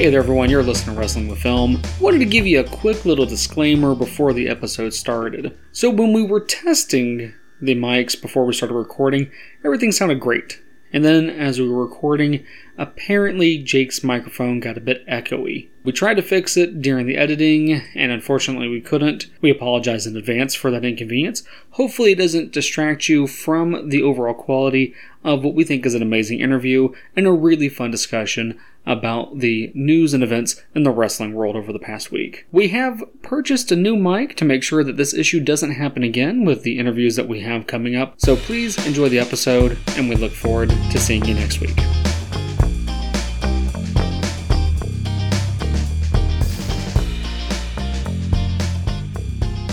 Hey there, everyone. You're listening to Wrestling with Film. Wanted to give you a quick little disclaimer before the episode started. So, when we were testing the mics before we started recording, everything sounded great. And then, as we were recording, apparently Jayke's microphone got a bit echoey. We tried to fix it during the editing, and unfortunately we couldn't. We apologize in advance for that inconvenience. Hopefully, it doesn't distract you from the overall quality of what we think is an amazing interview and a really fun discussion about the news and events in the wrestling world over the past week. We have purchased a new mic to make sure that this issue doesn't happen again with the interviews that we have coming up. So please enjoy the episode, and we look forward to seeing you next week.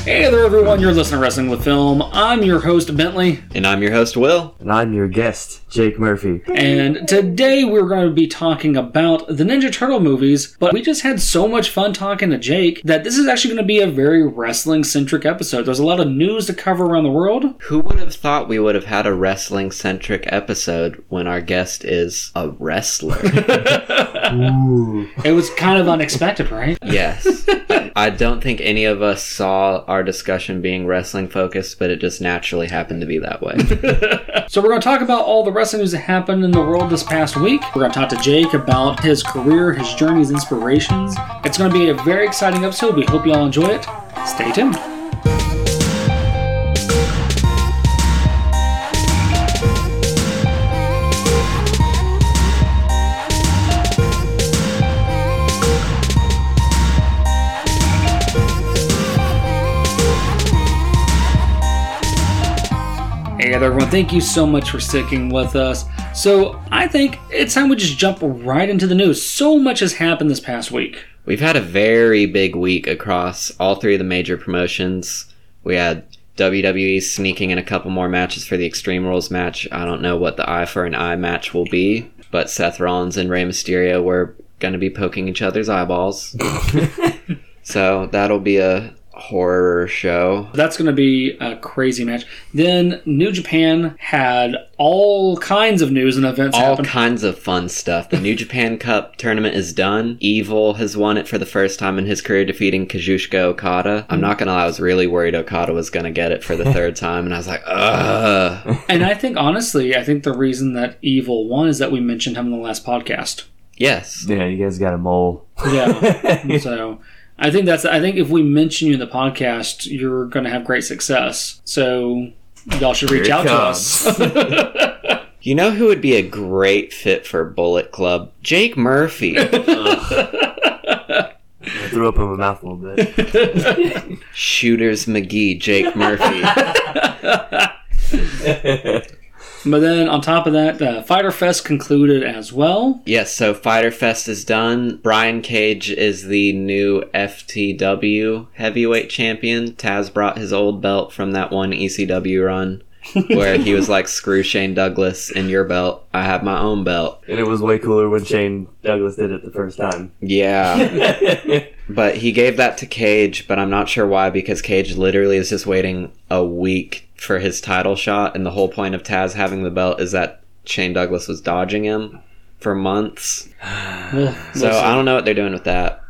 Hey there, everyone. You're listening to Wrestling with Film. I'm your host, Bentley. And I'm your host, Will. And I'm your guest, Jayke Murphy. And today we're going to be talking about the Ninja Turtle movies, but we just had so much fun talking to Jayke that this is actually going to be a very wrestling centric episode. There's a lot of news to cover around the world. Who would have thought we would have had a wrestling centric episode when our guest is a wrestler? It was kind of unexpected, right? yes. I don't think any of us saw our discussion being wrestling focused, but it just naturally happened to be that way. So we're going to talk about all the wrestling news that happened in the world this past week. We're going to talk to Jayke about his career, his journey, his inspirations. It's going to be a very exciting episode. We hope you all enjoy it. Stay tuned. Hey everyone. Thank you so much for sticking with us. So, I think it's time we just jump right into the news. So much has happened this past week. We've had a very big week across all three of the major promotions. We had WWE sneaking in a couple more matches for the Extreme Rules match. I don't know what the eye for an eye match will be, but Seth Rollins and Rey Mysterio were going to be poking each other's eyeballs. so that'll be a horror show. That's going to be a crazy match. Then, New Japan had all kinds of news and events All happen. kinds of fun stuff. The New Japan Cup tournament is done. Evil has won it for the first time in his career, defeating Kazuchika Okada. I'm not gonna lie, I was really worried Okada was gonna get it for the third time, and I was like, ugh. and I think, honestly, I think the reason that Evil won is that we mentioned him in the last podcast. Yes. Yeah, you guys got a mole. Yeah. so I think that's I think if we mention you in the podcast, you're going to have great success. So y'all should reach out it to us. You know who would be a great fit for Bullet Club? Jayke Murphy. I threw up in my mouth a little bit. Shooters McGee, Jayke Murphy. but then on top of that, uh, Fighter Fest concluded as well. yes, so Fighter Fest is done. Brian Cage is the new FTW heavyweight champion. Taz brought his old belt from that one ECW run. where he was like, "Screw Shane Douglas and your belt. I have my own belt." and it was way cooler when Shane Douglas did it the first time. Yeah, but he gave that to Cage, but I'm not sure why because Cage literally is just waiting a week for his title shot, and the whole point of Taz having the belt is that Shane Douglas was dodging him for months. We'll- So we'll. I don't know what they're doing with that.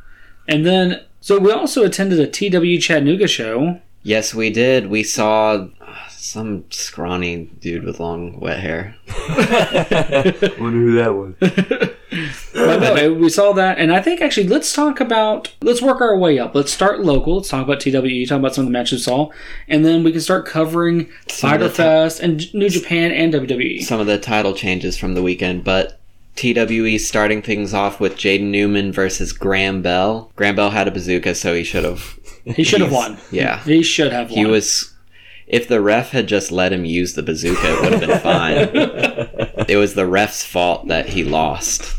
And then, so we also attended a TW Chattanooga show. Yes, we did. We saw uh, some scrawny dude with long wet hair. Wonder who that was. No, we saw that, and I think actually let's talk about let's work our way up. Let's start local. Let's talk about TWE, talk about some of the matches we saw, and then we can start covering Fighter Fest and New Japan and. WWE. some of the title changes from the weekend, but TWE starting things off with Jaden Newman versus Graham Bell. Graham Bell had a bazooka, so he should have. He should have won. Yeah. He should have won. He was. If the ref had just let him use the bazooka, it would have been fine. it was the ref's fault that he lost.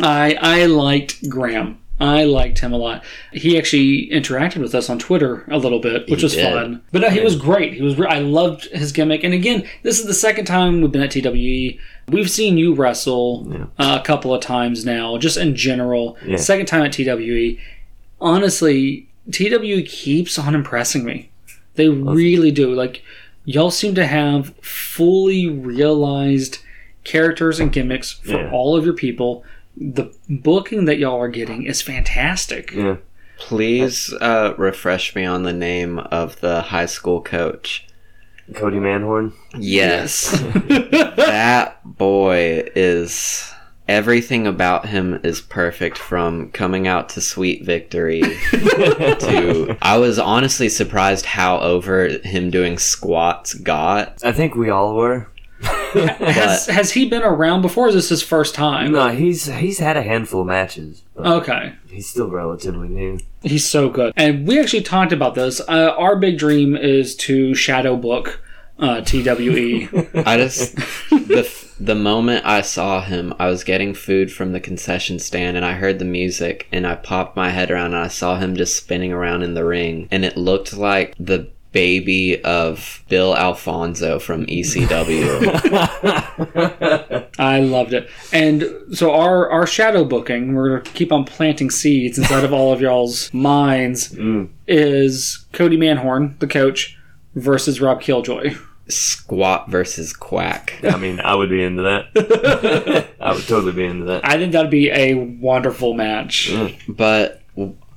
I I liked Graham. I liked him a lot. He actually interacted with us on Twitter a little bit, which He was did. fun. But no, he was great. He was. re- I loved his gimmick. And again, this is the second time we've been at TWE. We've seen you wrestle Yeah. uh, a couple of times now, just in general. Yeah. Second time at TWE. Honestly, TWE keeps on impressing me. They really do. Like y'all seem to have fully realized characters and gimmicks for Yeah. all of your people. The booking that y'all are getting is fantastic. Yeah. Please uh, refresh me on the name of the high school coach. Cody Manhorn. Yes. that boy is. Everything about him is perfect from coming out to Sweet Victory to. I was honestly surprised how over him doing squats got. I think we all were. Has, has he been around before? Or is this his first time? No, he's he's had a handful of matches, Okay. he's still relatively new. He's so good. And we actually talked about this. Uh, our big dream is to shadow book uh, TWE. I just the the moment I saw him, I was getting food from the concession stand and I heard the music and I popped my head around and I saw him just spinning around in the ring and it looked like the baby of Bill Alfonso from ECW. I loved it. And so our, our shadow booking, we're going to keep on planting seeds inside of all of y'all's minds, Mm. is Cody Manhorn, the coach, versus Rob Killjoy. Squat versus quack. I mean, I would be into that. I would totally be into that. I think that'd be a wonderful match. Mm. But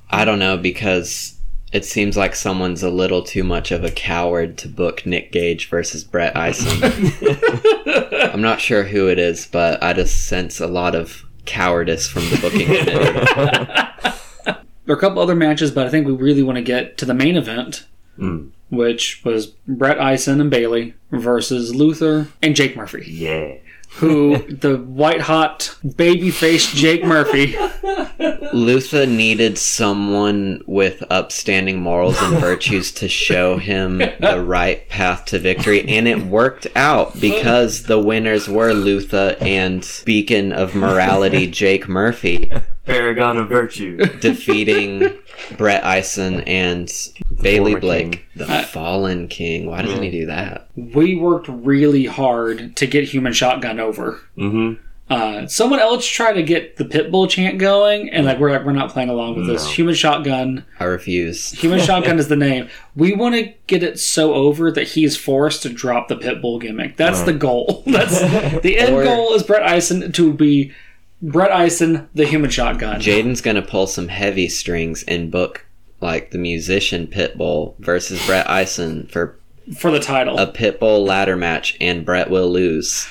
I don't know because it seems like someone's a little too much of a coward to book Nick Gage versus Brett Eisen. I'm not sure who it is, but I just sense a lot of cowardice from the booking committee. There are a couple other matches, but I think we really want to get to the main event, Mm. which was Brett Eisen and Bailey versus Luther and Jayke Murphy. Yeah. Who the white hot baby faced Jayke Murphy. Lutha needed someone with upstanding morals and virtues to show him the right path to victory, and it worked out because the winners were Lutha and beacon of morality Jayke Murphy, Paragon of virtue. defeating Brett Eisen and Bailey Former Blake, king. the Uh, fallen king. Why doesn't he do that? we worked really hard to get Human Shotgun over. Mm-hmm. Uh, someone else tried to get the Pitbull chant going, and like we're like we're not playing along with this. Human Shotgun, I refuse. Human Shotgun is the name. We want to get it so over that he is forced to drop the Pitbull gimmick. That's the goal. That's the end Or- goal is Brett Eisen to be Brett Eisen, the Human Shotgun. Jaden's gonna pull some heavy strings and book like the musician Pitbull versus Brett Eisen for for the title, a Pitbull ladder match, and Brett will lose.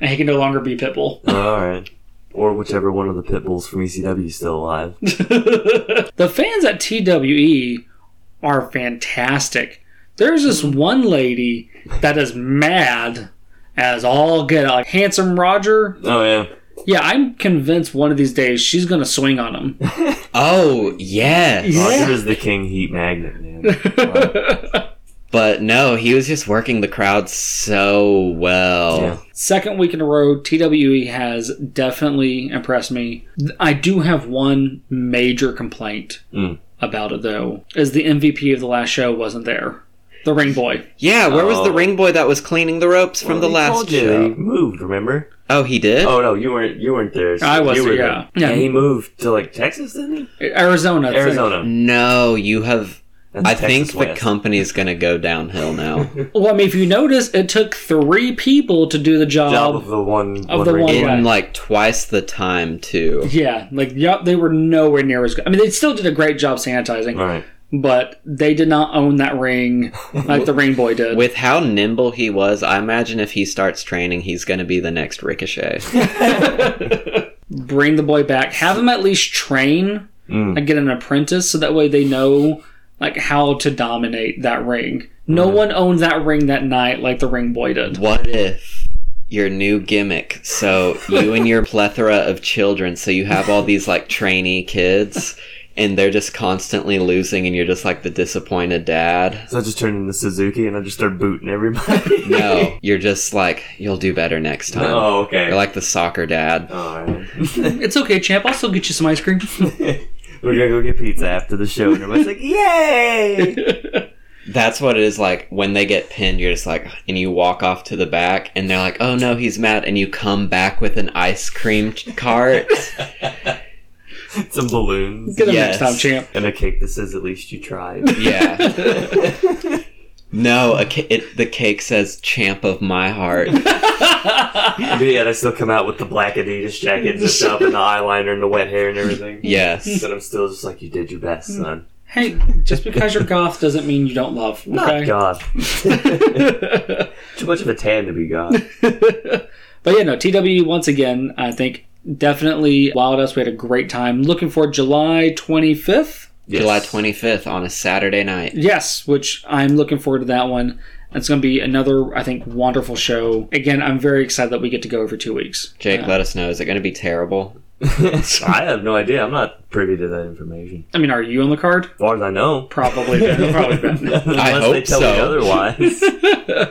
and he can no longer be Pitbull. All right. Or whichever one of the Pitbulls from ECW is still alive. the fans at TWE are fantastic. There's this one lady that is mad as all get out. Like handsome Roger. Oh yeah. Yeah, I'm convinced one of these days she's gonna swing on him. Oh yes, Yeah. Roger is the king heat magnet, man. but no, he was just working the crowd so well. Yeah. Second week in a row, TWE has definitely impressed me. I do have one major complaint Mm. about it though, is the MVP of the last show wasn't there. The ring boy. Yeah, where was the Oh. ring boy that was cleaning the ropes from Well, the he last told you show? He moved, remember? Oh, he did. Oh no, you weren't. You weren't there. I was you there, were yeah. there. Yeah. he moved to like Texas, didn't he? Arizona. I think. Arizona. No, you have. That's I Texas think the West. is gonna go downhill now. Well, I mean, if you notice, it took three people to do the job. job of the one Of the ring one boy. guy. In like twice the time too. Yeah, like yep, they were nowhere near as good. I mean, they still did a great job sanitizing, All right. But they did not own that ring like the ring boy did. With how nimble he was, I imagine if he starts training, he's gonna be the next Ricochet. Bring the boy back. Have him at least train Mm. and get an apprentice, so that way they know like how to dominate that ring. No one owned that ring that night like the ring boy did. What if your new gimmick? So you and your plethora of children, so you have all these like trainee kids, and they're just constantly losing, and you're just like the disappointed dad. So I just turned into Suzuki and I just start booting everybody. No, you're just like you'll do better next time. oh, okay. You're like the soccer dad. All right. It's okay, champ. I'll still get you some ice cream. We're gonna go get pizza after the show, and everybody's like, "Yay!" That's what it is like when they get pinned. You're just like, and you walk off to the back, and they're like, "Oh no, he's mad," and you come back with an ice cream cart. Some balloons Get him Yes. next time, champ. and a cake that says, "At least you tried." Yeah. No, a ca- it, the cake says "Champ of my heart." Yeah, they still come out with the black Adidas jacket and up and the eyeliner and the wet hair and everything. Yes. But I'm still just like, you did your best, mm. son. hey, just because you're goth doesn't mean you don't love. Not goth. Too much of a tan to be God. But yeah, no, TW once again, I think definitely wowed us. We had a great time. Looking for July 25th. July 25th on a Saturday night. Yes, which I'm looking forward to that one. It's going to be another, I think, wonderful show. Again, I'm very excited that we get to go for two weeks. Jayke, Uh, let us know. Is it going to be terrible? I have no idea. I'm not privy to that information. I mean, are you on the card? As far as I know. Probably. been, probably been. Unless hope they tell so. me otherwise.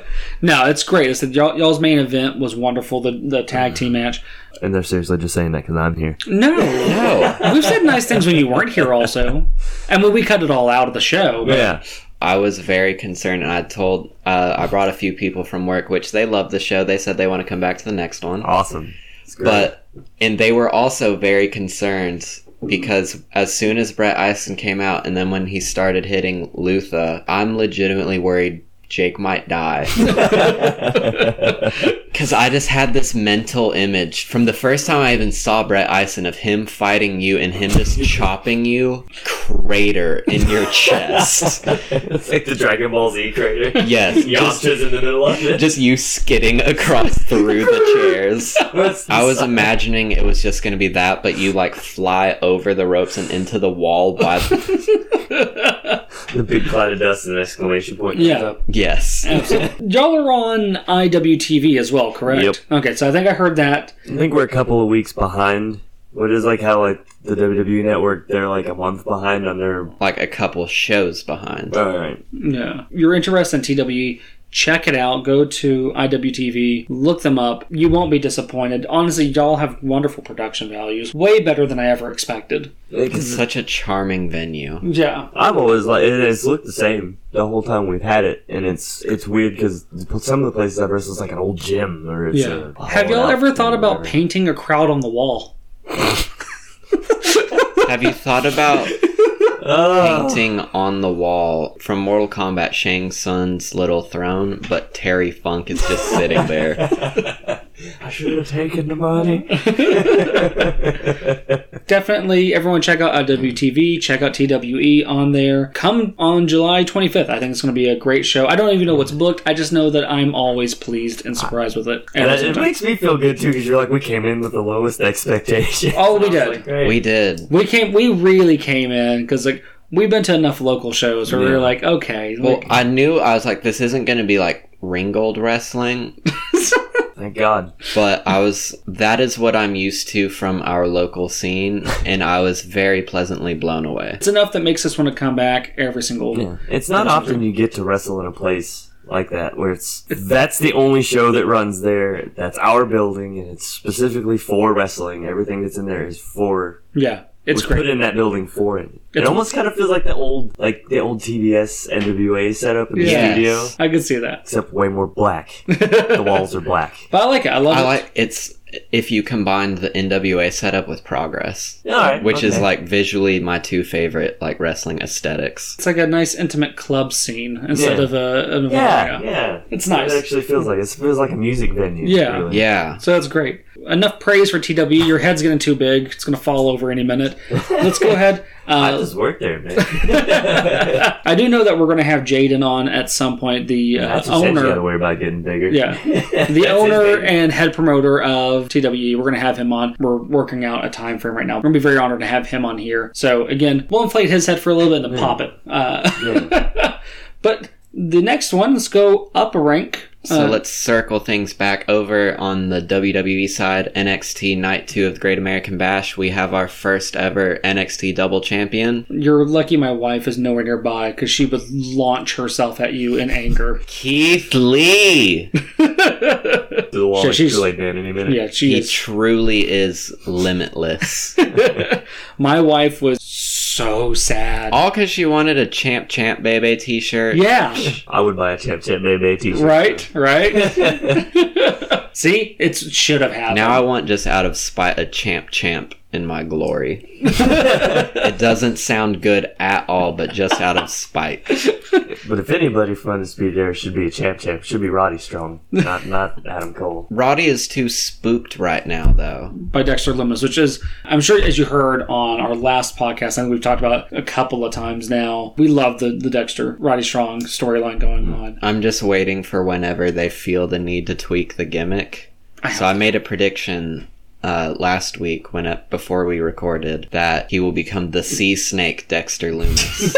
No, it's great. It's that y'all, y'all's main event was wonderful. The the tag team match. and they're seriously just saying that because I'm here. No, No. we've said nice things when you weren't here. Also, and when we cut it all out of the show. but- Yeah. I was very concerned, and I told, uh, I brought a few people from work, which they love the show. They said they want to come back to the next one. Awesome. But, and they were also very concerned because as soon as Brett Eisen came out, and then when he started hitting Lutha, I'm legitimately worried Jayke might die. Because I just had this mental image from the first time I even saw Brett Eisen of him fighting you and him just chopping you crater in your chest. it's like the Dragon Ball Z crater. Yes, just, Yamcha's in the middle of it. just you skidding across through the chairs. The I was si- imagining it was just going to be that, but you like fly over the ropes and into the wall by. the big cloud of dust and exclamation point. comes Yeah. Up. yes. Absolutely. Y'all are on IWTV as well, correct? Yep. Okay, so I think I heard that. I think we're a couple of weeks behind. What is like how like the WWE network they're like a month behind on their. Like a couple shows behind. All right. Yeah. You're interested in TWE, check it out. Go to IWTV, look them up. You won't be disappointed. Honestly, y'all have wonderful production values. Way better than I ever expected. It's such a charming venue. Yeah. I've always like it, it's looked the same the whole time we've had it, and it's it's weird because some of the places I've wrestled is like an old gym or it's Yeah. a Have y'all ever thought about whatever. painting a crowd on the wall? Have you thought about Oh. painting on the wall from Mortal Kombat Shang Tsung's little throne, but Terry Funk is just sitting there? I should have taken the money. Definitely, everyone check out IWTV, check out TWE on there. Come on July 25th. I think it's going to be a great show. I don't even know what's booked. I just know that I'm always pleased and surprised with it. And every it, single it time. makes me feel good too because you're like we came in with the lowest expectations. Oh, we did. like. We did. We came. We really came in because like we've been to enough local shows where we were like, okay, Well, like- I knew I was like, this isn't going to be like Ringgold wrestling, Thank God. but I was. That is what I'm used to from our local scene, and I was very pleasantly blown away. it's enough that makes us want to come back every single. Yeah. It's not often you get to wrestle in a place like that where it's that's the only show that runs there. That's our building and it's specifically for wrestling. Everything that's in there is for Yeah, it's was great. put in that building for it. It almost kind of feels like the old like the old TBS NWA setup in the Yes. studio. I could see that. Except way more black. the walls are black. But I like it. I love it. I it. like it's if you combined the NWA setup with Progress, All right, which is like visually my two favorite like wrestling aesthetics. It's like a nice intimate club scene instead Yeah. of a, an yeah, arena. yeah. It's nice. It actually feels like it feels like a music venue. Yeah. really. Yeah, So that's great. Enough praise for TW. Your head's getting too big. It's going to fall over any minute. Let's go ahead. I Uh, just work there, man. I do know that we're going to have Jaden on at some point. The uh, That's what got to owner, worry about getting bigger. Yeah. The owner and head promoter of TWE. We're going to have him on. We're working out a time frame right now. We're going to be very honored to have him on here. So again, we'll inflate his head for a little bit and then pop it. Uh, but the next one, let's go up a rank. So Uh, let's circle things back over on the WWE side. NXT Night 2 of the Great American Bash. We have our first ever NXT double champion, You're lucky my wife is nowhere nearby because she would launch herself at you in anger. Keith Lee. to the wall Sure, like she's- Kool-Aid Man any minute. Yeah, she he is. truly is limitless. my wife was so sad. All because she wanted a Champ Champ Bebe t shirt. Yeah, I would buy a Champ Champ Baby t-shirt. right, right. See, it should have happened. Now I want just out of spite a Champ Champ in my glory. it doesn't sound good at all, but just out of spite. But if anybody from Undisputed Era should be a champ champ, should be Roddy Strong, not not Adam Cole. Roddy is too spooked right now, though. by Dexter Lumis, which is, I'm sure, as you heard on our last podcast, I think we've talked about a couple of times now. We love the, the Dexter Roddy Strong storyline going mm. on. I'm just waiting for whenever they feel the need to tweak the gimmick. So I made a prediction uh, last week when it, before we recorded that he will become the sea snake Dexter Lumis.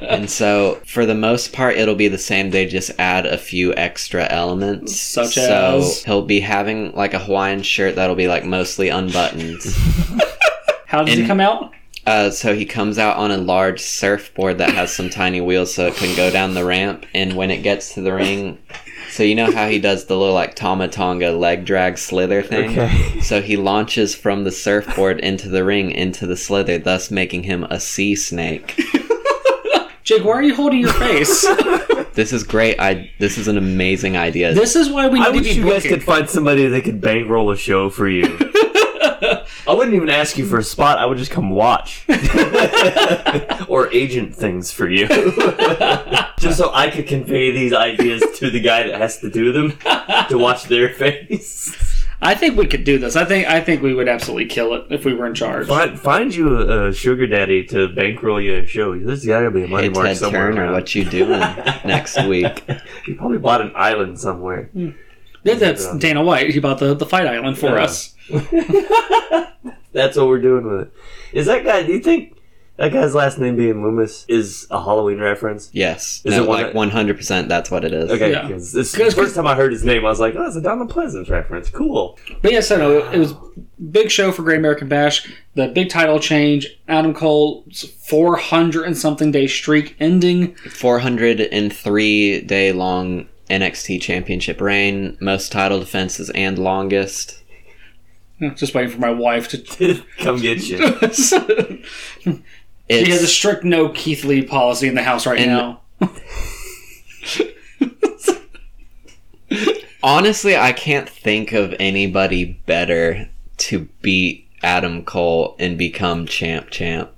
and so for the most part it'll be the same. They just add a few extra elements. Such so as? he'll be having like a Hawaiian shirt that'll be like mostly unbuttoned. How does he come out? Uh, so he comes out on a large surfboard that has some tiny wheels so it can go down the ramp. And when it gets to the ring, so you know how he does the little like Tama Tonga leg drag slither thing? Okay. So he launches from the surfboard into the ring into the slither, thus making him a sea snake. Jayke, why are you holding your face? This is great. I this is an amazing idea. this is why we I need to wish be you guys could find somebody that could bankroll a show for you. I wouldn't even ask you for a spot. I would just come watch or agent things for you, just so I could convey these ideas to the guy that has to do them to watch their face. I think we could do this. I think I think we would absolutely kill it if we were in charge. Find, find you a, a sugar daddy to bankroll your show. There's got to be a money hey mark Ted somewhere. Turner, around. what you doing next week? He probably bought an island somewhere. Hmm. Yeah, That's Dana White. He bought the, the fight island for Yeah. us. That's what we're doing with it. Is that guy? Do you think that guy's last name being Lumis is a Halloween reference? Yes. Is no, it like that- one hundred percent that's what it is. Okay, Yeah. because this the 'Cause- first time I heard his name, I was like, "Oh, it's a Donald Pleasence reference. Cool." But yes, I know it was big show for Great American Bash. The big title change. Adam Cole's 400 and something day streak ending. 403 day long NXT championship reign, most title defenses and longest. Hmm, just waiting for my wife to. Come get you. she has a strict no Keith Lee policy in the house right And- now. honestly, I can't think of anybody better to beat Adam Cole and become champ champ.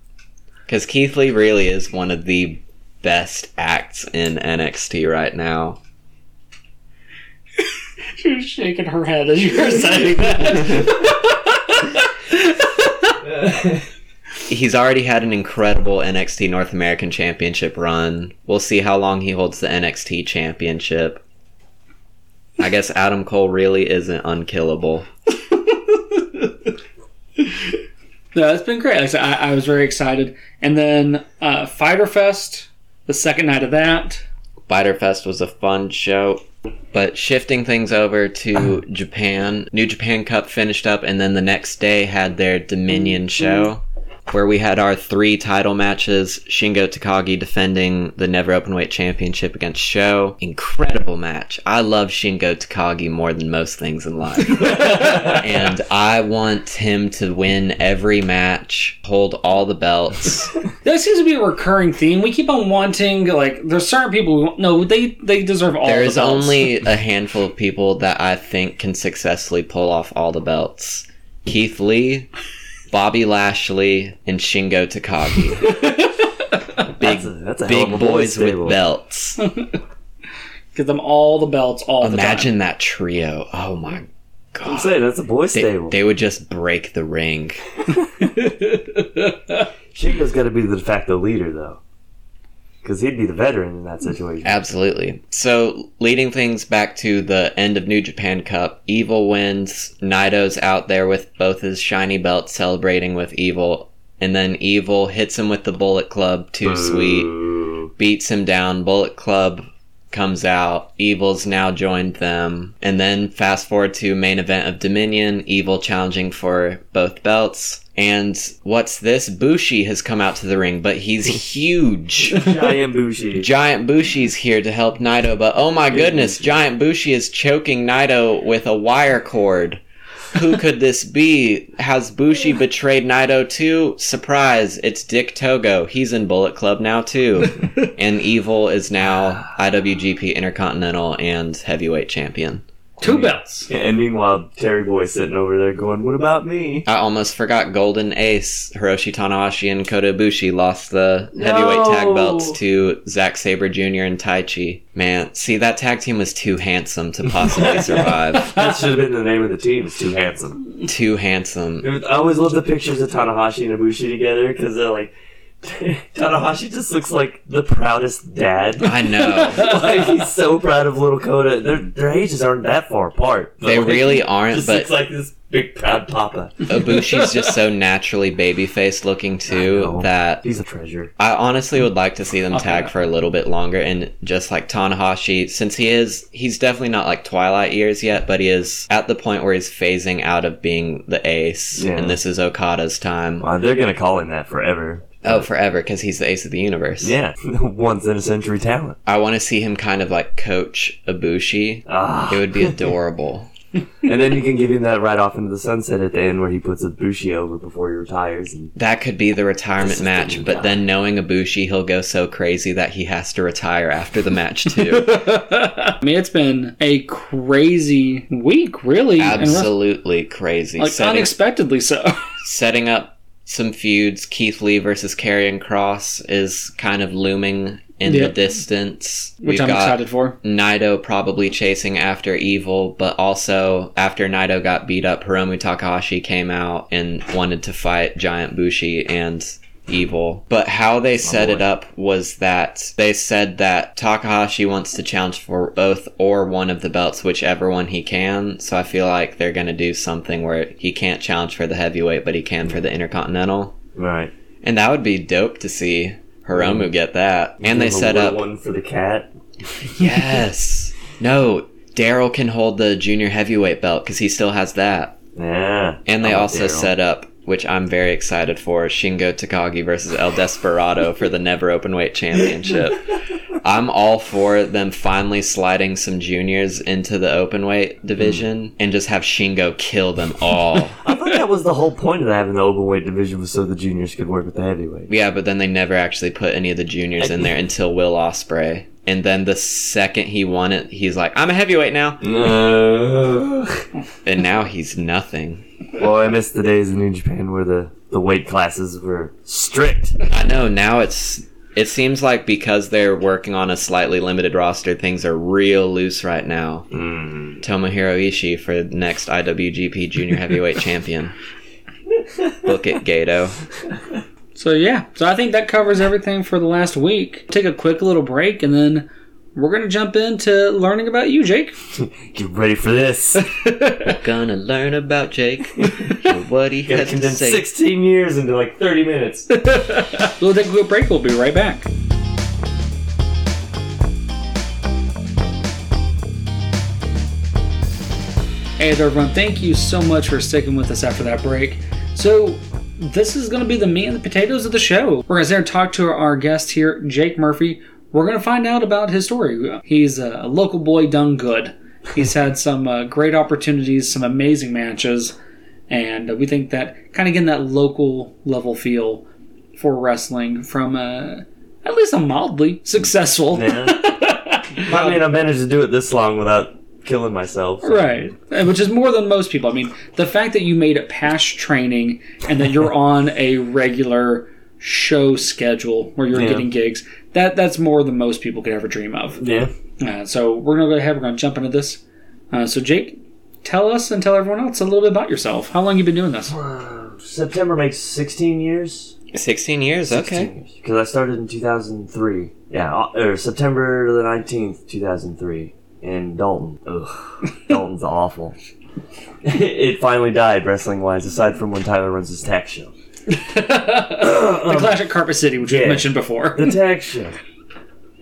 Because Keith Lee really is one of the best acts in NXT right now. She was shaking her head as you were saying that. He's already had an incredible NXT North American Championship run. We'll see how long he holds the NXT Championship. I guess Adam Cole really isn't unkillable. no, it's been great. Like I, said, I, I was very excited. And then uh, Fighter Fest, the second night of that. Fighter Fest was a fun show. But shifting things over to uh-huh. Japan, New Japan Cup finished up, and then the next day had their Dominion mm-hmm. show, where we had our three title matches. Shingo Takagi defending the Never Openweight Championship against Sho. Incredible match. I love Shingo Takagi more than most things in life. and I want him to win every match, hold all the belts. That seems to be a recurring theme. We keep on wanting, like, there's certain people who, no, they, they deserve all There the is only a handful of people that I think can successfully pull off all the belts. Keith Lee, Bobby Lashley, and Shingo Takagi. Big, That's a, that's a big boys stable. with belts. Give them all the belts all the time. Imagine that trio. Oh my I'm god. saying that's a boy They, stable. they would just break the ring. Shingo's got to be the de facto leader, though, because he'd be the veteran in that situation. Absolutely. So, leading things back to the end of New Japan Cup, Evil wins. Naito's out there with both his shiny belts celebrating with Evil. And then Evil hits him with the Bullet Club, too sweet. Beats him down. Bullet Club comes out. Evil's now joined them. And then fast forward to main event of Dominion. Evil challenging for both belts. And what's this? Bushi has come out to the ring, but he's huge. Giant Bushi. Giant Bushi's here to help Naito, but oh my goodness, Giant Bushi is choking Naito with a wire cord. Who could this be? Has Bushi betrayed Naito too? Surprise, it's Dick Togo. He's in Bullet Club now too. and Evil is now IWGP Intercontinental and Heavyweight Champion. Two belts. And meanwhile, Terry Boy's sitting over there going, "What about me?" I almost forgot Golden Ace, Hiroshi Tanahashi, and Kota Ibushi lost the heavyweight tag belts to Zack Sabre Jr. and Taichi. Man, see that tag team was too handsome to possibly survive. That should have been the name of the team. It's too handsome. too handsome. I always love the pictures of Tanahashi and Ibushi together because they're like, Tanahashi just looks like the proudest dad. I know. like he's so proud of little Kota. Their their ages aren't that far apart. They like, really aren't, Just but looks like this big proud papa. Ibushi's just so naturally baby faced looking too that He's a treasure. I honestly would like to see them Okay. tag for a little bit longer and just like Tanahashi, since he is he's definitely not like Twilight years yet, but he is at the point where he's phasing out of being the ace, Yeah. and this is Okada's time. Well, they're gonna call him that forever. Oh, forever, because he's the ace of the universe. Yeah, once in a century talent. I want to see him kind of like coach Ibushi. Ah. It would be adorable. and then you can give him that right off into the sunset at the end where he puts Ibushi over before he retires. And That could be the retirement This the match, but then knowing Ibushi, he'll go so crazy that he has to retire after the match too. I mean, it's been a crazy week, really. and rest- Absolutely crazy. like setting, unexpectedly so. setting up some feuds. Keith Lee versus Karrion Kross is kind of looming in Yep. the distance. Which We've I'm excited for. Naito probably chasing after Evil, but also after Naito got beat up, Hiromu Takahashi came out and wanted to fight Giant Bushi and Evil. But how they oh, set boy. it up was that they said that Takahashi wants to challenge for both or one of the belts, whichever one he can. So I feel like they're going to do something where he can't challenge for the heavyweight, but he can for the Intercontinental. right. And that would be dope to see Hiromu get that. And they set up one for the cat. Yes. No, Daryl can hold the junior heavyweight belt because he still has that. Yeah. And they also Daryl. set up, which I'm very excited for, Shingo Takagi versus El Desperado for the never open weight championship. I'm all for them finally sliding some juniors into the open weight hmm. division and just have Shingo kill them all. I thought that was the whole point of having the open weight division was so the juniors could work with the heavyweight. yeah, but then they never actually put any of the juniors in there until Will Ospreay. And then the second he won it, he's like, I'm a heavyweight now. No. And now he's nothing. well, I miss the days in New Japan where the, the weight classes were strict. I know now it's it seems like because they're working on a slightly limited roster, things are real loose right now. Mm. Tomohiro Ishii for next IWGP Junior Heavyweight Champion. Book it, Gedo. So yeah, so I think that covers everything for the last week. Take a quick little break, and then we're gonna jump into learning about you, Jayke. Get ready for this. We're gonna learn about Jayke and what he Gotta had to say. 16 years into like 30 minutes. We'll take a quick break. We'll be right back. Hey there, everyone. Thank you so much for sticking with us after that break. So, this is going to be the meat and the potatoes of the show. We're going to sit and talk to our guest here, Jayke Murphy. We're going to find out about his story. He's a local boy done good. He's had some uh, great opportunities, some amazing matches, and uh, we think that kind of getting that local level feel for wrestling from uh, at least a mildly successful. Yeah. I mean, I managed to do it this long without killing myself. Right, Uh, which is more than most people. I mean, the fact that you made it past training and that you're on a regular show schedule where you're Yeah. getting gigs, that that's more than most people could ever dream of. Yeah. Uh, so we're gonna go ahead. We're gonna jump into this. Uh, so Jayke, tell us and tell everyone else a little bit about yourself. How long you been doing this? September makes 16 years. 16 years, okay. Because I started in 2003. Yeah, uh, or September the 19th, 2003. In Dalton. Ugh. Dalton's awful. it finally died, wrestling wise, aside from when Tyler runs his tax show. the um, Clash at Carpet City, which we mentioned before. The tax show.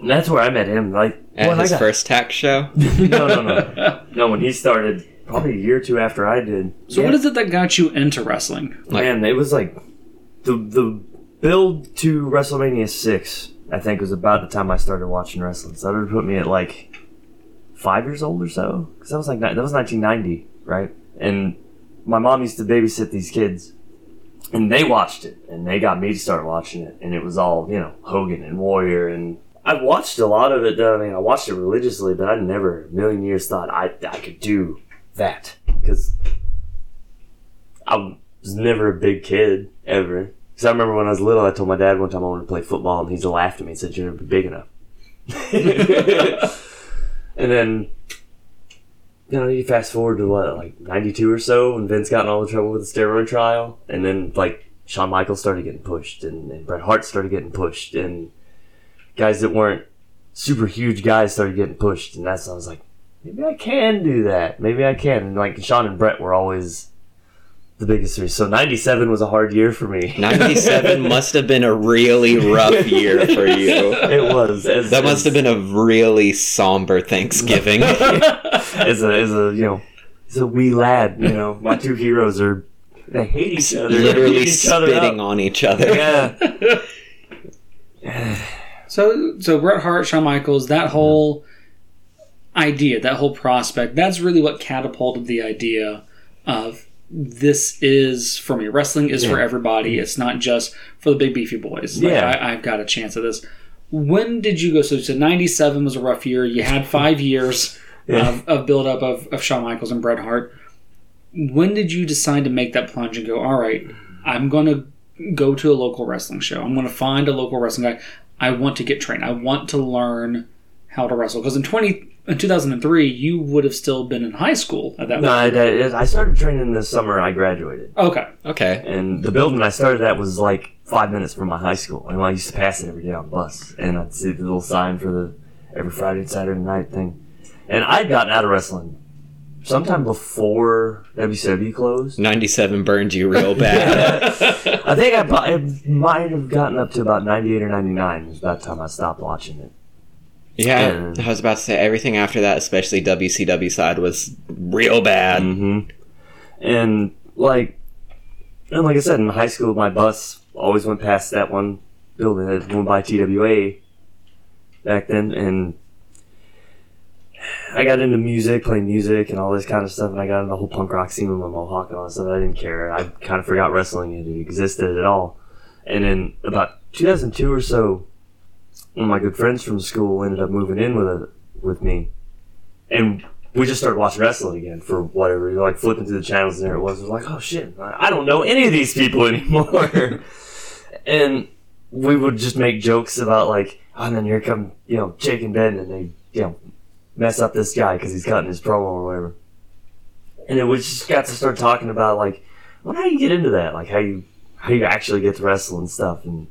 And that's where I met him. Like, At when his got- first tax show. no, no, no. No, when he started, probably a year or two after I did. So Yeah. what is it that got you into wrestling? Like- Man, it was like the the build to WrestleMania six. I think was about the time I started watching wrestling. So that would put me at like five years old or so. Because that was like that was 1990, right? And my mom used to babysit these kids, and they watched it, and they got me to start watching it, and it was all you know Hogan and Warrior, and I've watched a lot of it. Though. I mean, I watched it religiously, but I never a million years thought I I could do that because I was never a big kid ever. Because I remember when I was little, I told my dad one time I wanted to play football, and he laughed at me and said, "You're never big enough." and then, you know, you fast forward to what, like '92 or so, when Vince got in all the trouble with the steroid trial, and then like Shawn Michaels started getting pushed, and, and Bret Hart started getting pushed, and guys that weren't super huge guys started getting pushed, and that's I was like, maybe I can do that. Maybe I can. And like Shawn and Bret were always the biggest three. So '97 was a hard year for me. 97 must have been a really rough year for you. it was. As, That must have been a really somber Thanksgiving. as a as a you know as a wee lad. You know, my two heroes are they hate each other. Literally each spitting up. on each other. Yeah. So, so Bret Hart, Shawn Michaels, that whole idea, that whole prospect, that's really what catapulted the idea of this is for me. Wrestling is for everybody. It's not just for the big beefy boys. Like, Yeah. I, I've got a chance at this. When did you go? So, so 97 was a rough year. You had five years Yeah. of, of build up of, of Shawn Michaels and Bret Hart. When did you decide to make that plunge and go, all right, I'm going to go to a local wrestling show. I'm going to find a local wrestling guy. I want to get trained. I want to learn how to wrestle. Because in 20, in 2003, you would have still been in high school at that No, point. I, I started training the summer I graduated, Okay. Okay. and the building I started at was like five minutes from my high school, and I used to pass it every day on the bus, and I'd see the little sign for the every Friday and Saturday night thing, and I'd gotten out of wrestling sometime before WCW closed. 97 burned you real bad. I think I, I might have gotten up to about 98 or 99 was about the time I stopped watching it. Yeah, Yeah. I was about to say everything after that, especially WCW side, was real bad. Mm-hmm. And like, and like I said, in high school, my bus always went past that one building that went by TWA back then, and I got into music, playing music, and all this kind of stuff. And I got into the whole punk rock scene with my mohawk and all that stuff. I didn't care. I kind of forgot wrestling existed at all. And then about 2002 or so, one of my good friends from school ended up moving in with a, with me, and we just started watching wrestling again for whatever. Like flipping through the channels, and there it was. It was like, oh shit, I don't know any of these people anymore. and we would just make jokes about like, oh, and then here come you know Jayke and Ben, and they you know mess up this guy because he's cutting his promo or whatever. And then we just got to start talking about like, well, how you get into that, like how you how you actually get to wrestle and stuff. And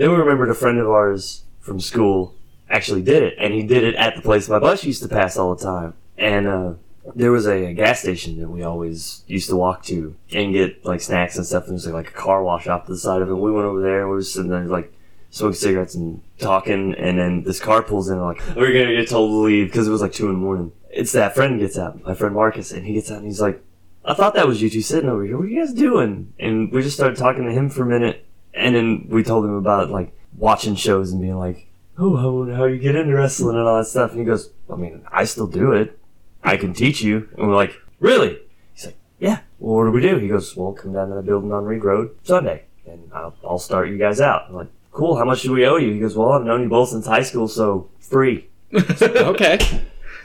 then we remembered a friend of ours from school actually did it, and he did it at the place my bus used to pass all the time. And uh, there was a, gas station that we always used to walk to and get like snacks and stuff. And there was like a car wash off to the side of it. We went over there and we were sitting there like smoking cigarettes and talking. And then this car pulls in, and like we're gonna get told to leave because it was like two in the morning. It's that friend gets out, my friend Marcus, and he gets out and he's like, "I thought that was you two sitting over here. What are you guys doing?" And we just started talking to him for a minute, and then we told him about like watching shows and being like, "Oh, how, how you get into wrestling and all that stuff." And he goes, "I mean, I still do it. I can teach you." And we're like, "Really?" He's like, "Yeah." Well, what do we do? He goes, "Well, come down to the building on Reed Road Sunday, and I'll, I'll start you guys out." I'm like, "Cool. How much do we owe you?" He goes, "Well, I've known you both since high school, so free." Okay.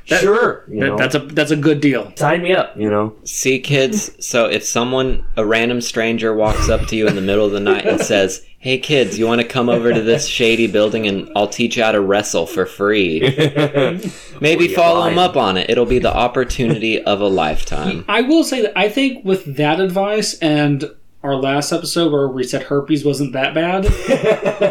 That- sure. You That- know, that's a that's a good deal. sign me up. You know. See, kids, so if someone, a random stranger, walks up to you in the middle of the night and says, Hey, kids, you want to come over to this shady building and I'll teach you how to wrestle for free? Maybe Well, yeah, follow them up on it. It'll be the opportunity of a lifetime. I will say that I think with that advice and our last episode where we said herpes wasn't that bad,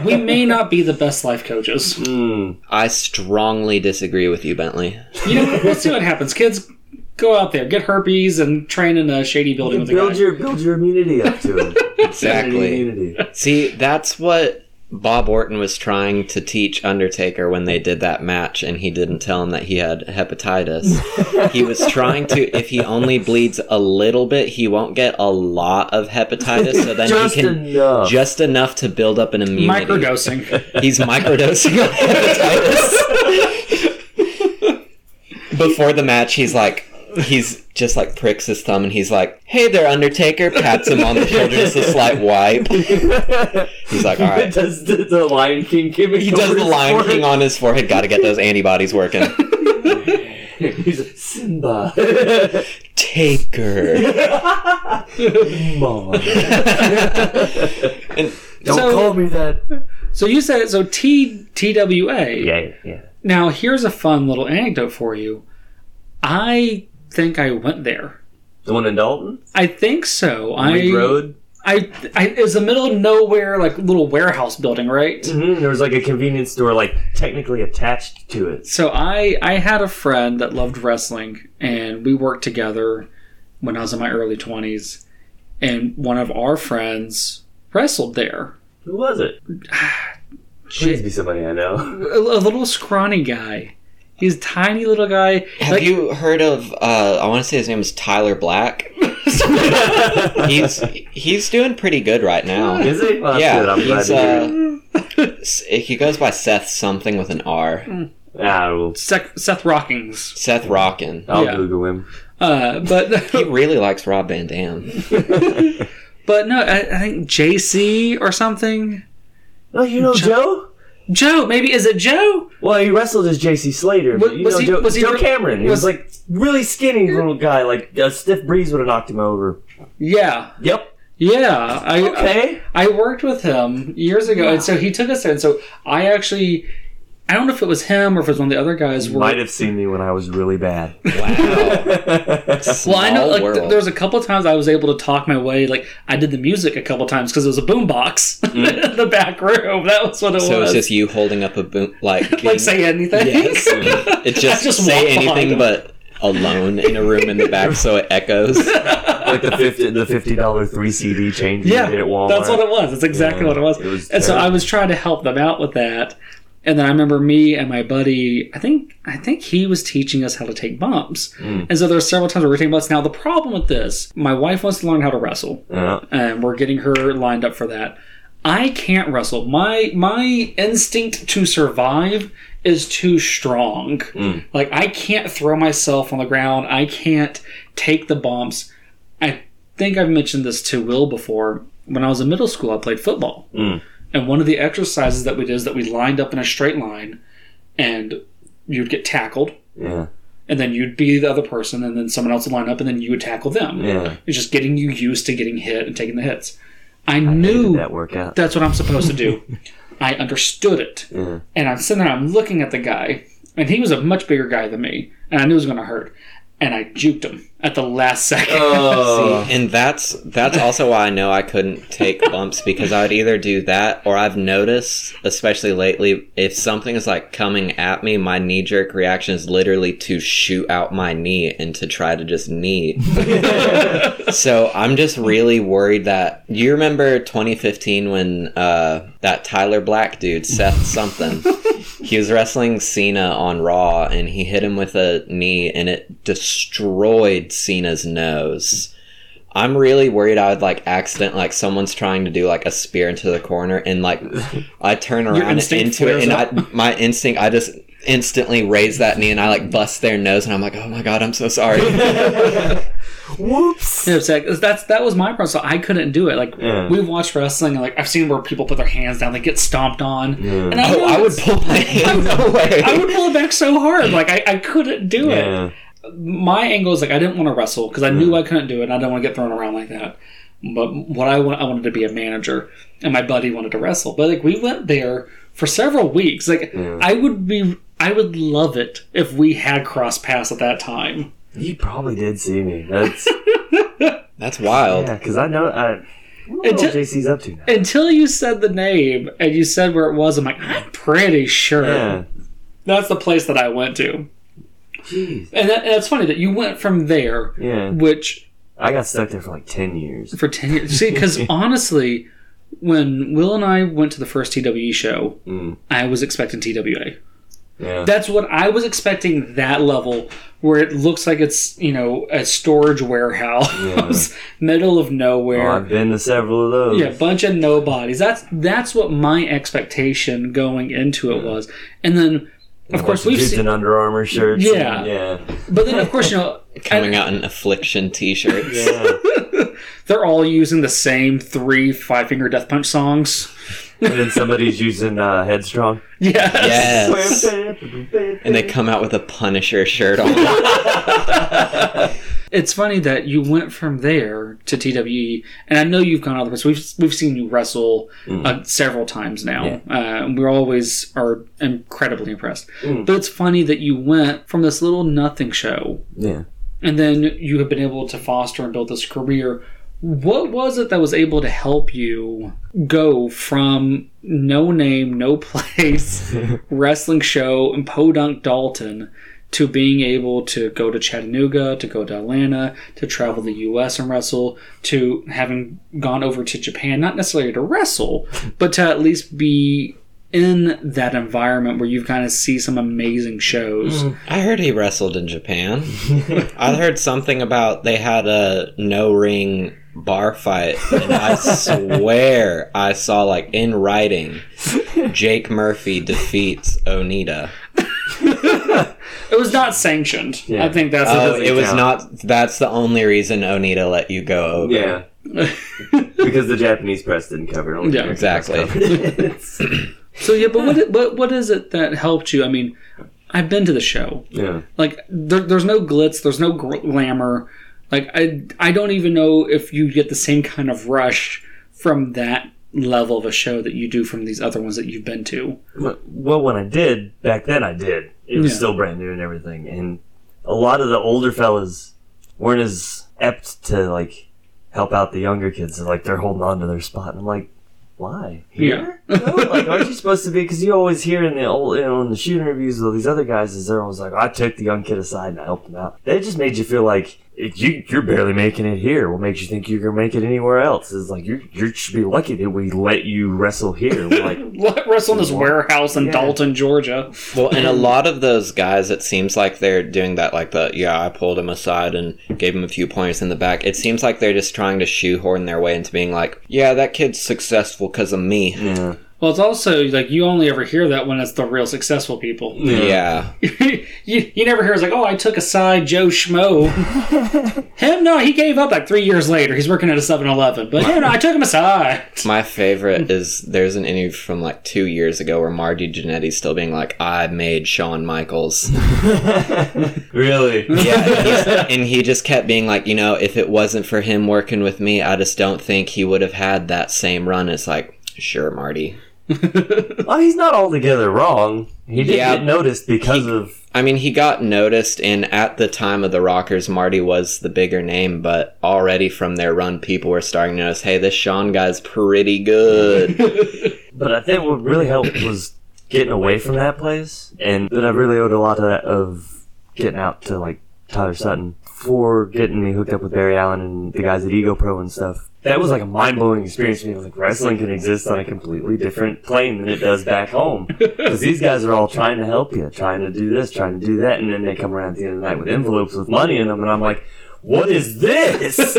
we may not be the best life coaches. Mm. I strongly disagree with you, Bentley. You know, let's see what happens. Kids, go out there, get herpes, and train in a shady building with a Build guy. your build your immunity up to it. Exactly. Immunity. See, that's what Bob Orton was trying to teach Undertaker when they did that match, and he didn't tell him that he had hepatitis. he was trying to, if he only bleeds a little bit, he won't get a lot of hepatitis, so then Just he can. enough. Just enough to build up an immunity. Microdosing. He's microdosing on hepatitis. Before the match, he's like, he's just like pricks his thumb and he's like, "Hey there, Undertaker!" Pats him on the shoulder, just a slight wipe. He's like, "All right." Does the, the Lion King gimmick? He does the Lion forehead? King on his forehead. Got to get those antibodies working. He's like, Simba. Taker. Mom. And Don't So- call me that. So you said so T T W A. Yeah, yeah. Now here's a fun little anecdote for you. I think I went there. The one in Dalton? I think so. Reed I, Road? I, I, it was the middle of nowhere, like little warehouse building, right? hmm There was like a convenience store, like technically attached to it. So I, I had a friend that loved wrestling, and we worked together when I was in my early twenties. And one of our friends wrestled there. Who was it? Please be somebody I know. A, a little scrawny guy. He's a tiny little guy. have Like- you heard of? Uh, I want to say his name is Tyler Black. He's he's doing pretty good right now. Is he? Well, yeah. I'm he's to uh, s- he goes by Seth something with an R. Ah, well, Seth, Seth Rockings. Seth Rockin. I'll Yeah. Google him. Uh, but He really likes Rob Van Dam. but no, I, I think JC or something. Oh, you know Jo- Joe? Joe, maybe is it Joe? Well, he wrestled as J.C. Slater. But Was- you know he- Joe, was he Joe Cameron. He was, was- like really skinny little guy. Like a stiff breeze would have knocked him over. Yeah, Yep. yeah. I Okay. I, I worked with him years ago, and so he took us there. And so I actually, I don't know if it was him or if it was one of the other guys. Were, Might have seen me when I was really bad. Wow. well, I know like, th- there was a couple of times I was able to talk my way. Like I did the music a couple times because it was a boombox in the back room. That was what it Mm. So was. it's just you holding up a boom, like like say anything. Yes. It just, I just say anything him. but alone in a room in the back, so it echoes. like the fifty the fifty dollar three CD change Yeah, you at Walmart. that's what it was. That's exactly Yeah, what it was. it was and so I was trying to help them out with that. And then I remember me and my buddy. I think I think he was teaching us how to take bumps. Mm. And so there were several times where we were taking bumps. Now the problem with this, my wife wants to learn how to wrestle, Yeah. and we're getting her lined up for that. I can't wrestle. My my instinct to survive is too strong. Mm. Like I can't throw myself on the ground. I can't take the bumps. I think I've mentioned this to Will before. When I was in middle school, I played football. Mm. And one of the exercises that we did is that we lined up in a straight line and you'd get tackled Yeah. and then you'd be the other person and then someone else would line up and then you would tackle them. Yeah. It's just getting you used to getting hit and taking the hits. I, I knew that workout. that's what I'm supposed to do. I understood it. Yeah. And I'm sitting there, I'm looking at the guy, and he was a much bigger guy than me, and I knew it was going to hurt. And I juked him at the last second. Oh. and that's that's also why I know I couldn't take bumps because I would either do that or I've noticed, especially lately, if something is like coming at me, my knee jerk reaction is literally to shoot out my knee and to try to just knee. so I'm just really worried that you remember 2015 when uh, that Tyler Black dude, Seth something, he was wrestling Cena on Raw and he hit him with a knee and it destroyed Cena's nose. I'm really worried I would like accident like someone's trying to do like a spear into the corner and like I turn around instinct into it and I, my instinct I just instantly raise that knee and I like bust their nose and I'm like oh my god I'm so sorry. Whoops. You know, it's like, that's that was my problem. So I couldn't do it. Like Yeah. we've watched wrestling, and like I've seen where people put their hands down, they get stomped on, and I, oh I would pull my hand away. I would pull it back so hard, like I, I couldn't do it. My angle is like I didn't want to wrestle because I knew I couldn't do it. and I don't want to get thrown around like that. But what I want, I wanted to be a manager, and my buddy wanted to wrestle. But like we went there for several weeks. Like I would be, I would love it if we had cross paths at that time. You probably did see me. That's That's wild. yeah, because I know I. I don't know It what JC's up to now. Until you said the name and you said where it was, I'm like, I'm pretty sure Yeah. that's the place that I went to. Jeez. And, that, and it's funny that you went from there, Yeah. which I got stuck there for like ten years. for 10 years. See, because honestly, when Will and I went to the first TWE show, Mm. I was expecting TWA. Yeah. That's what I was expecting that level where it looks like it's, you know, a storage warehouse, middle of Oh, nowhere. I've been to several of those. yeah, bunch of nobodies. That's that's what my expectation going into it was. And then And Of course, we've dudes seen- in Under Armour shirts. Yeah. and- yeah, But then, of course, you know, Coming out in affliction t-shirts. yeah. they're all using the same three Five Finger Death Punch songs. And then somebody's using uh, Headstrong. Yes. Yes. And they come out with a Punisher shirt on. It's funny that you went from there to TWE, and I know you've gone other places. We've we've seen you wrestle uh, several times now. Uh, and we always are incredibly impressed. Mm. But it's funny that you went from this little nothing show, Yeah. and then you have been able to foster and build this career. What was it that was able to help you go from no name, no place wrestling show in Podunk, Dalton to being able to go to Chattanooga, to go to Atlanta, to travel the US and wrestle, to having gone over to Japan, not necessarily to wrestle, but to at least be in that environment where you've kind of see some amazing shows. Mm. I heard he wrestled in Japan. I heard something about they had a no ring bar fight, and I swear I saw like in writing, Jayke Murphy defeats Onita. It was not sanctioned. Yeah. I think that's Oh, doesn't it was count. not. That's the only reason Onita let you go over. Yeah. because the Japanese press didn't cover it. Yeah, the American press exactly. So yeah, but what what what is it that helped you? I mean, I've been to the show. yeah. Like there, there's no glitz, there's no gr- glamour. Like I I don't even know if you get the same kind of rush from that level of a show that you do from these other ones that you've been to. Well, when I did back then, I did. It was Yeah. still brand new and everything, and a lot of the older fellas weren't as apt to like help out the younger kids. Like they're holding on to their spot, and I'm like, why? Here? No, like, aren't you supposed to be? Because you always hear in the old, you know, in the shoot interviews of these other guys, is they're always like, I took the young kid aside and I helped him out. They just made you feel like you you're barely making it here. What makes you think you're gonna make it anywhere else? Is like you you should be lucky that we let you wrestle here. Like. Let wrestle in this warehouse in Yeah. Dalton, Georgia. Well, and a lot of those guys, it seems like they're doing that, like the yeah, I pulled him aside and gave him a few points in the back. It seems like they're just trying to shoehorn their way into being like, yeah, that kid's successful because of me. Yeah. Well, it's also like you only ever hear that when it's the real successful people. Yeah. you, you never hear it's like, oh, I took aside Joe Schmo. him, no, he gave up like three years later. He's working at a 7 Eleven. But yeah, no, I took him aside. My favorite is there's an interview from like two years ago where Marty Jannetty's still being like, I made Shawn Michaels. Really? Yeah, and, and he just kept being like, you know, if it wasn't for him working with me, I just don't think he would have had that same run. It's like, sure, Marty. well, he's not altogether wrong. He did Yeah. get noticed because of. I mean, he got noticed, and at the time of the Rockers, Marty was the bigger name, but already from their run, people were starting to notice, hey, this Shawn guy's pretty good. But I think what really helped was getting away from that place, and that I really owed a lot of that of getting out to like Tyler Sutton for getting me hooked up with Barry Allen and the guys at Ego Pro and stuff. That was like a mind blowing experience for me. Like wrestling can exist on a completely different plane than it does back home. Because these guys are all trying to help you, trying to do this, trying to do that, and then they come around at the end of the night with envelopes with money in them, and I'm like, what is this?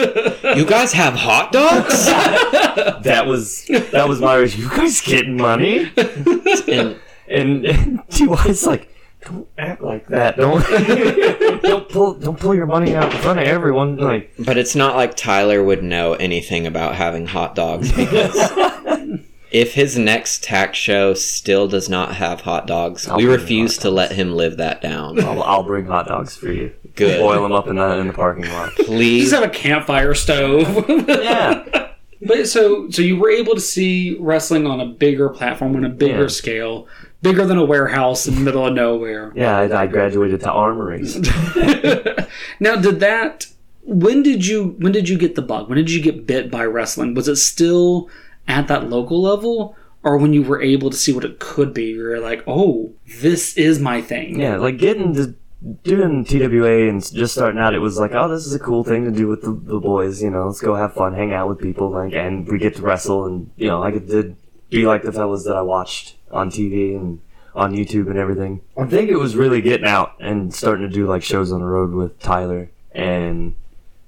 you guys have hot dogs? that was that was my you guys getting money? and And, and T.Y.'s like, don't act like that. Don't don't pull don't pull your money out in front of everyone. Like, But it's not like Tyler would know anything about having hot dogs because if his next tax show still does not have hot dogs, I'll we refuse hot to let him live that down. I'll, I'll bring hot dogs for you. Good. Boil them up in the in the parking lot. Just Please. have a campfire stove. Yeah. But so so you were able to see wrestling on a bigger platform on a bigger Yeah. scale, bigger than a warehouse in the middle of nowhere. Yeah, I, I graduated to armories. now, did that? When did you when did you get the bug? When did you get bit by wrestling? Was it still at that local level, or when you were able to see what it could be? You were like, oh, this is my thing. Yeah, like getting to doing TWA and just starting out, it was like, oh, this is a cool thing to do with the, the boys. You know, let's go have fun, hang out with people, like, and we get to wrestle, and you know, I get to be like the fellas that I watched on TV and on YouTube and everything. I think it was really getting out and starting to do like shows on the road with Tyler, and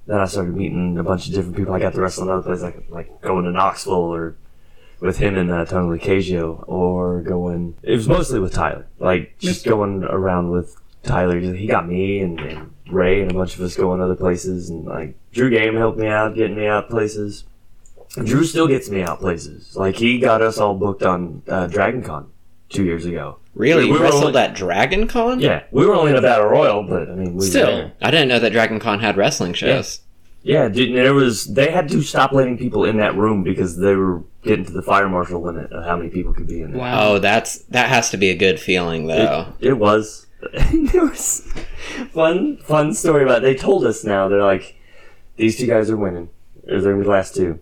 then I started meeting a bunch of different people. I got to wrestle in other places, like like going to Knoxville or with him and uh, Tony Lucchesio, or going. It was mostly with Tyler, like just going around with Tyler. He got me and, and Ray and a bunch of us going other places, and like Drew Game helped me out, getting me out places. Drew still gets me out places. Like he got us all booked on uh, Dragon Con two years ago. Really? We You wrestled only- at Dragon Con? Yeah, we were only in a battle royal, but I mean, we Still. I didn't know that Dragon Con had wrestling shows. Yeah, dude, there was. They had to stop letting people in that room because they were getting to the fire marshal limit of how many people could be in there. Wow. Oh, that's that has to be a good feeling though. It, it was. there was fun, fun story about. It. They told us now they're like, these two guys are winning. They're gonna be the last two.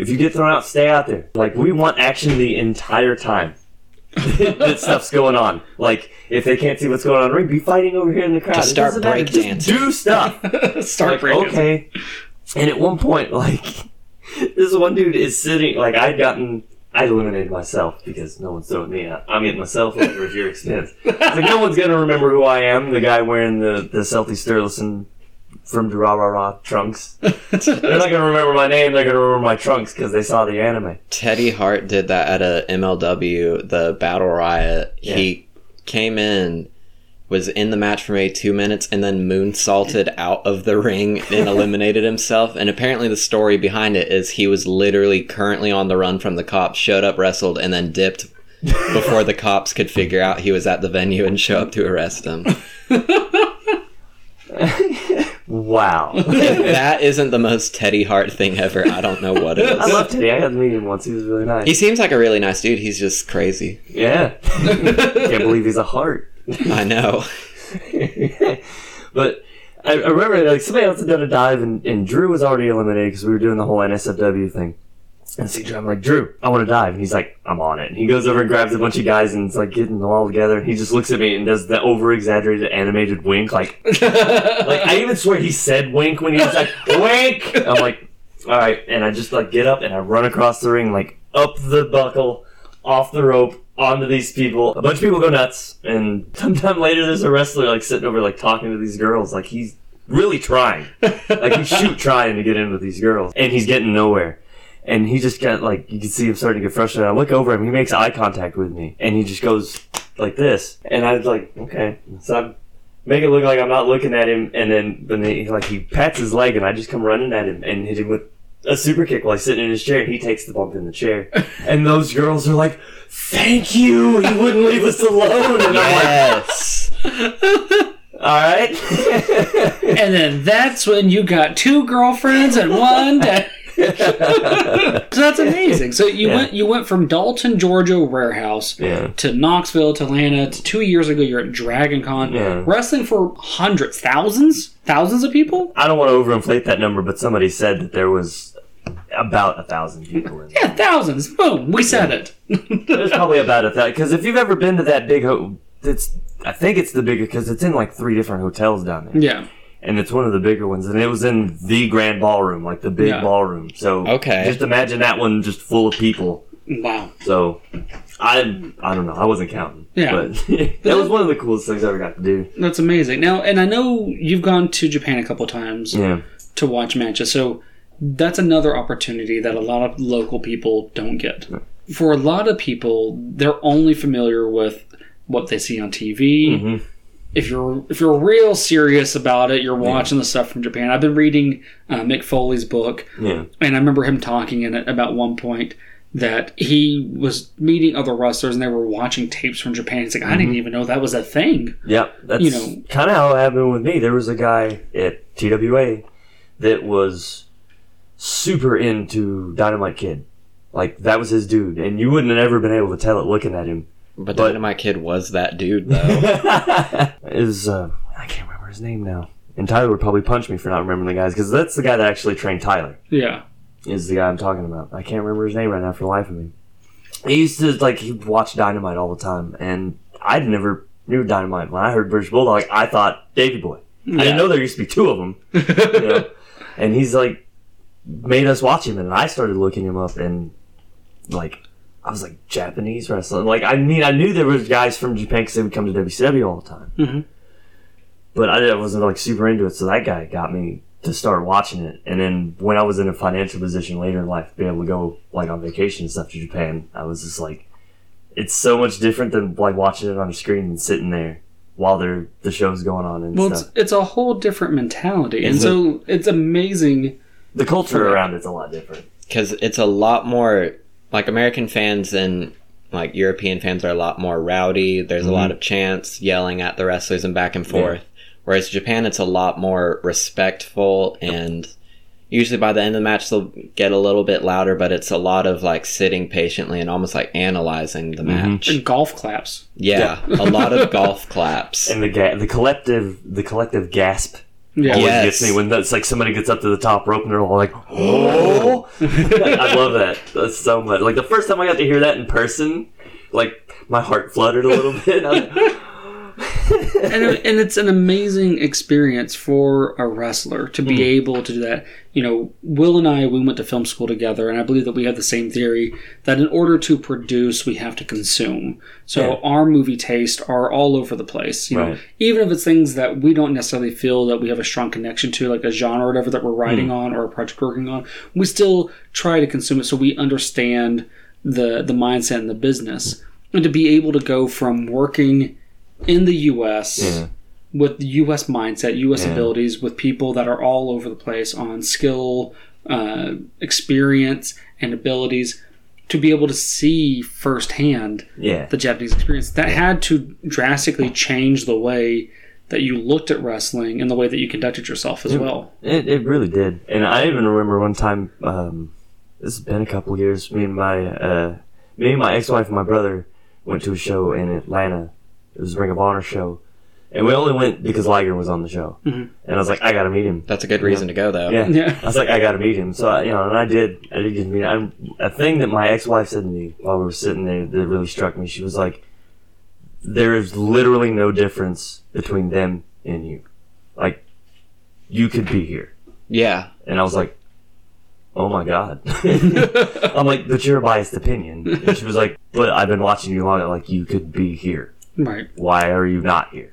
If you get thrown out, stay out there. Like we want action the entire time. that stuff's going on. Like if they can't see what's going on in the ring, be fighting over here in the crowd. Just start doesn't breakdancing. Do stuff. Start like, breaking. okay. And at one point, like, this one dude is sitting, like, I'd gotten, I eliminated myself because no one's throwing me out. I'm getting myself over at your expense. It's like, no one's gonna remember who I am, the guy wearing the, the Celtic Sturluson from Rah Rah Rah trunks. They're not gonna remember my name, they're gonna remember my trunks because they saw the anime. Teddy Hart did that at a MLW, the Battle Riot. He came in, was in the match for maybe two minutes, and then moonsaulted out of the ring and eliminated himself. And apparently, the story behind it is he was literally currently on the run from the cops, showed up, wrestled, and then dipped before the cops could figure out he was at the venue and show up to arrest him. Wow. That isn't the most Teddy Hart thing ever, I don't know what it is. I love Teddy. I got to meet him once. He was really nice. He seems like a really nice dude. He's just crazy. yeah. Can't believe he's a heart. I know. but I, I remember like somebody else had done a dive and, and Drew was already eliminated because we were doing the whole NSFW thing. And Drew, I'm like, Drew, I want to dive. And he's like, I'm on it. And he goes over and grabs a bunch of guys and it's like getting them all together. And he just looks at me and does the over exaggerated animated wink. Like, like I even swear he said wink when he was like, wink. I'm like, all right. And I just like get up and I run across the ring, like up the buckle, off the rope, onto these people. A bunch of people go nuts. And sometime later, there's a wrestler like sitting over, like talking to these girls. Like he's really trying. like he's shoot trying to get in with these girls. And he's getting nowhere. And he just got like, you can see him starting to get frustrated. I look over him, he makes eye contact with me. And he just goes like this. And I was like, okay. So I make it look like I'm not looking at him. And then, then he, like, he pats his leg and I just come running at him and hit him with a super kick while he's sitting in his chair. And he takes the bump in the chair. And those girls are like, thank you. He wouldn't leave us alone. And Yes. I'm like, all right. And then that's when you got two girlfriends and one. dad. so that's amazing. So you Yeah. went you went from Dalton, Georgia warehouse yeah. to Knoxville to Atlanta to two years ago you're at Dragon Con Yeah. wrestling for hundreds, thousands, thousands of people. I don't want to overinflate that number, but somebody said that there was about a thousand people in. Yeah, thousands. Boom, we said it. There's probably about a thousand. Because if you've ever been to that big ho, it's I think it's the bigger because it's in like three different hotels down there, yeah. And it's one of the bigger ones, and it was in the grand ballroom, like the big Yeah. ballroom. So Okay. just imagine that one just full of people. Wow. So I I don't know, I wasn't counting. Yeah. but that was one of the coolest things I ever got to do. That's amazing. Now, and I know you've gone to Japan a couple times Yeah, to watch matches, so that's another opportunity that a lot of local people don't get. For a lot of people, they're only familiar with what they see on TV. Mhm. If you're if you're real serious about it, you're watching the stuff from Japan. I've been reading uh, Mick Foley's book, yeah, and I remember him talking in it about one point that he was meeting other wrestlers and they were watching tapes from Japan. He's like, I didn't even know that was a thing. yeah. That's You know- kind of how it happened with me. There was a guy at TWA that was super into Dynamite Kid. Like that was his dude, and you wouldn't have ever been able to tell it looking at him. But, But- Dynamite Kid was that dude, though. is uh, I can't remember his name now. And Tyler would probably punch me for not remembering the guys because that's the guy that actually trained Tyler. Yeah. Is the guy I'm talking about. I can't remember his name right now for the life of me. He used to like he watched Dynamite all the time, and I'd never knew Dynamite. When I heard British Bulldog, I thought Davy Boy. I didn't know there used to be two of them. You know? and he's like made us watch him, and I started looking him up, and like I was like Japanese wrestling. Like I mean, I knew there was guys from Japan because they would come to WCW all the time. Mhm. But I, I wasn't like super into it, so that guy got me to start watching it. And then when I was in a financial position later in life, to be able to go like on vacation and stuff to Japan, I was just like, it's so much different than like watching it on a screen and sitting there while they're the show's going on and Well, it's, stuff. it's a whole different mentality, and It's a- so it's amazing. The culture around it's a lot different. because it's a lot more like American fans and like European fans are a lot more rowdy. There's a lot mm-hmm. of chants, yelling at the wrestlers and back and forth. Whereas Japan, it's a lot more respectful and usually by the end of the match they'll get a little bit louder, but it's a lot of like sitting patiently and almost like analyzing the mm-hmm. match. And golf claps. Yeah, a lot of golf claps. And the ga- the collective the collective gasp Yeah. always Yes. gets me when that's like somebody gets up to the top rope and they're all like, "Oh!" I love that. That's so much. Like the first time I got to hear that in person, like my heart fluttered a little bit. I was like, and, and it's an amazing experience for a wrestler to be mm. able to do that. You know, Will and I, we went to film school together, and I believe that we have the same theory that in order to produce, we have to consume. So Yeah. our movie taste are all over the place. You know, Right. even if it's things that we don't necessarily feel that we have a strong connection to, like a genre or whatever that we're writing hmm. on or a project working on, we still try to consume it so we understand the the mindset and the business. And to be able to go from working in the US Yeah. Hmm. With the US mindset, US Yeah. abilities, with people that are all over the place on skill, uh, experience, and abilities, to be able to see firsthand yeah, the Japanese experience. That had to drastically change the way that you looked at wrestling and the way that you conducted yourself as well. It, it really did. And I even remember one time, um, this has been a couple years, me and my, uh, me and my ex-wife and my brother went to a show in Atlanta. It was a Ring of Honor show. And we only went because Liger was on the show. Mhm. And I was like, I gotta meet him. That's a good reason to go though. Yeah. Yeah. I was like, I gotta meet him. So, I, you know, and I did. I did get to meet him. I, a thing that my ex-wife said to me while we were sitting there that really struck me, she was like, there is literally no difference between them and you. Like, you could be here. Yeah. And I was like, oh my god. I'm like, but you're a biased opinion. And she was like, but I've been watching you long. Like, you could be here. Right. Why are you not here?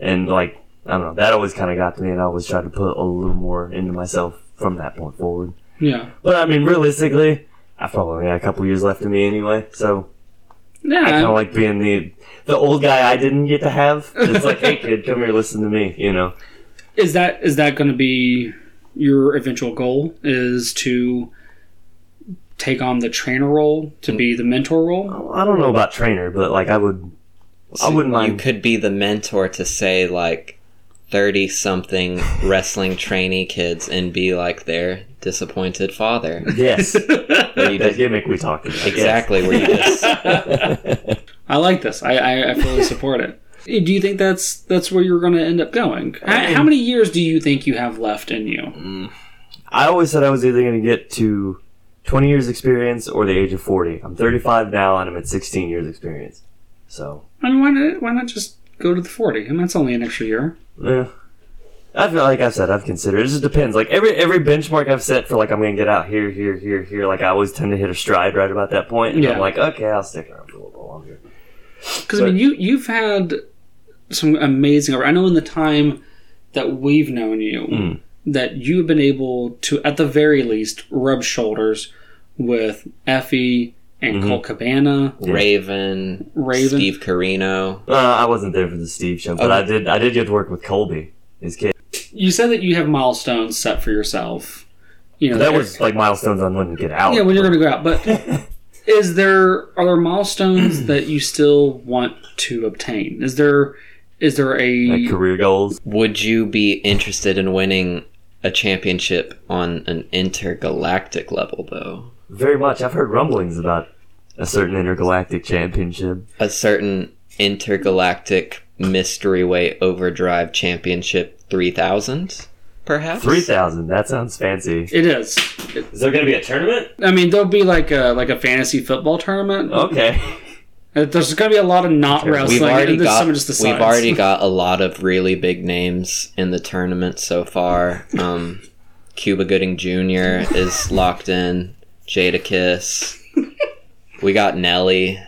And like, I don't know. That always kind of got to me, and I always tried to put a little more into myself from that point forward. Yeah. But I mean, realistically, I probably got a couple years left in me anyway. So yeah, I kind of like being the the old guy I didn't get to have. It's like, hey kid, come here, listen to me. You know. Is that is that going to be your eventual goal? Is to take on the trainer role, to be the mentor role? I don't know about trainer, but like I would. I wouldn't mind. You could be the mentor to say like thirty something wrestling trainee kids and be like their disappointed father. Yes, Where you that just, gimmick we talked about. yes. exactly where you just I like this. I, I, I fully support it. Do you think that's that's where you're going to end up going? How, how many years do you think you have left in you? Mm. I always said I was either going to get to 20 years experience or the age of 40. I'm 35 now and I'm at 16 years experience. So, I mean, why not, why not just go to the 40? I mean, that's only an extra year. yeah. I feel like I've said I've considered. It just depends. Like every every benchmark I've set for like I'm gonna get out here, here, here, here. Like I always tend to hit a stride right about that point, and Yeah. I'm like, okay, I'll stick around for a little bit longer. Because I mean, you you've had some amazing. I know in the time that we've known you, Mm. that you have been able to, at the very least, rub shoulders with Effie and Mhm. Colt Cabana. Raven, Raven. Steve Corino. Uh, I wasn't there for the Steve show, but Okay. I did. I did get to work with Colby, his kid. You said that you have milestones set for yourself. You know That was like milestones on when to get out. yeah when you're going to go out, but. Is there are there milestones that you still want to obtain? Is there is there a like career goals. Would you be interested in winning a championship on an intergalactic level though? Very much. I've heard rumblings about a certain intergalactic championship. A certain intergalactic mystery way overdrive championship 3000 perhaps? Three thousand. That sounds fancy. It is. Is there going to be a tournament? I mean, there'll be like a like a fantasy football tournament. Okay. Uh, There's going to be a lot of not We've wrestling. We've already got just the we've already got a lot of really big names in the tournament so far. Um, Cuba Gooding Jr. is locked in. Jadakiss. We got Nelly.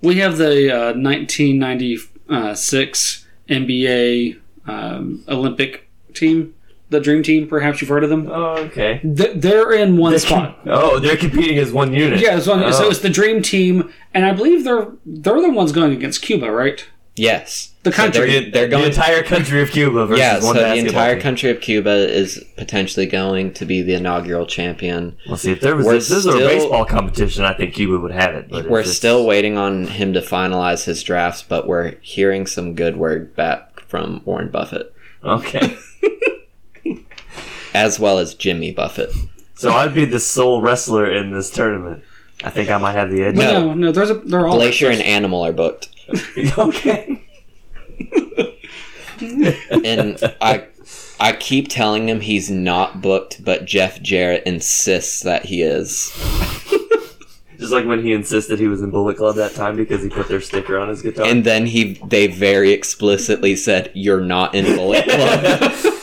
We have the uh, 1996 NBA um, Olympic team the Dream Team. Perhaps you've heard of them. Oh, okay. Th- They're in one spot. Oh, they're competing as one unit. Yeah, so, so Oh. it's the Dream Team, and I believe they're they're the ones going against Cuba, right? Yes. The So country. they're, The, they're the entire country of Cuba versus yeah, one so the entire team. country of Cuba is potentially going to be the inaugural champion. Well, see, if there was We're if this was a baseball competition, I think Cuba would have it. But We're it's- still waiting on him to finalize his drafts, but we're hearing some good word back from Warren Buffett, okay. as well as Jimmy Buffett. so I'd be the sole wrestler in this tournament. I think I might have the edge. No. no, no, there's a they're all Glacier and Animal are booked. okay. and I I keep telling him he's not booked, but Jeff Jarrett insists that he is. Just like when he insisted he was in Bullet Club that time because he put their sticker on his guitar. And then he they very explicitly said you're not in Bullet Club.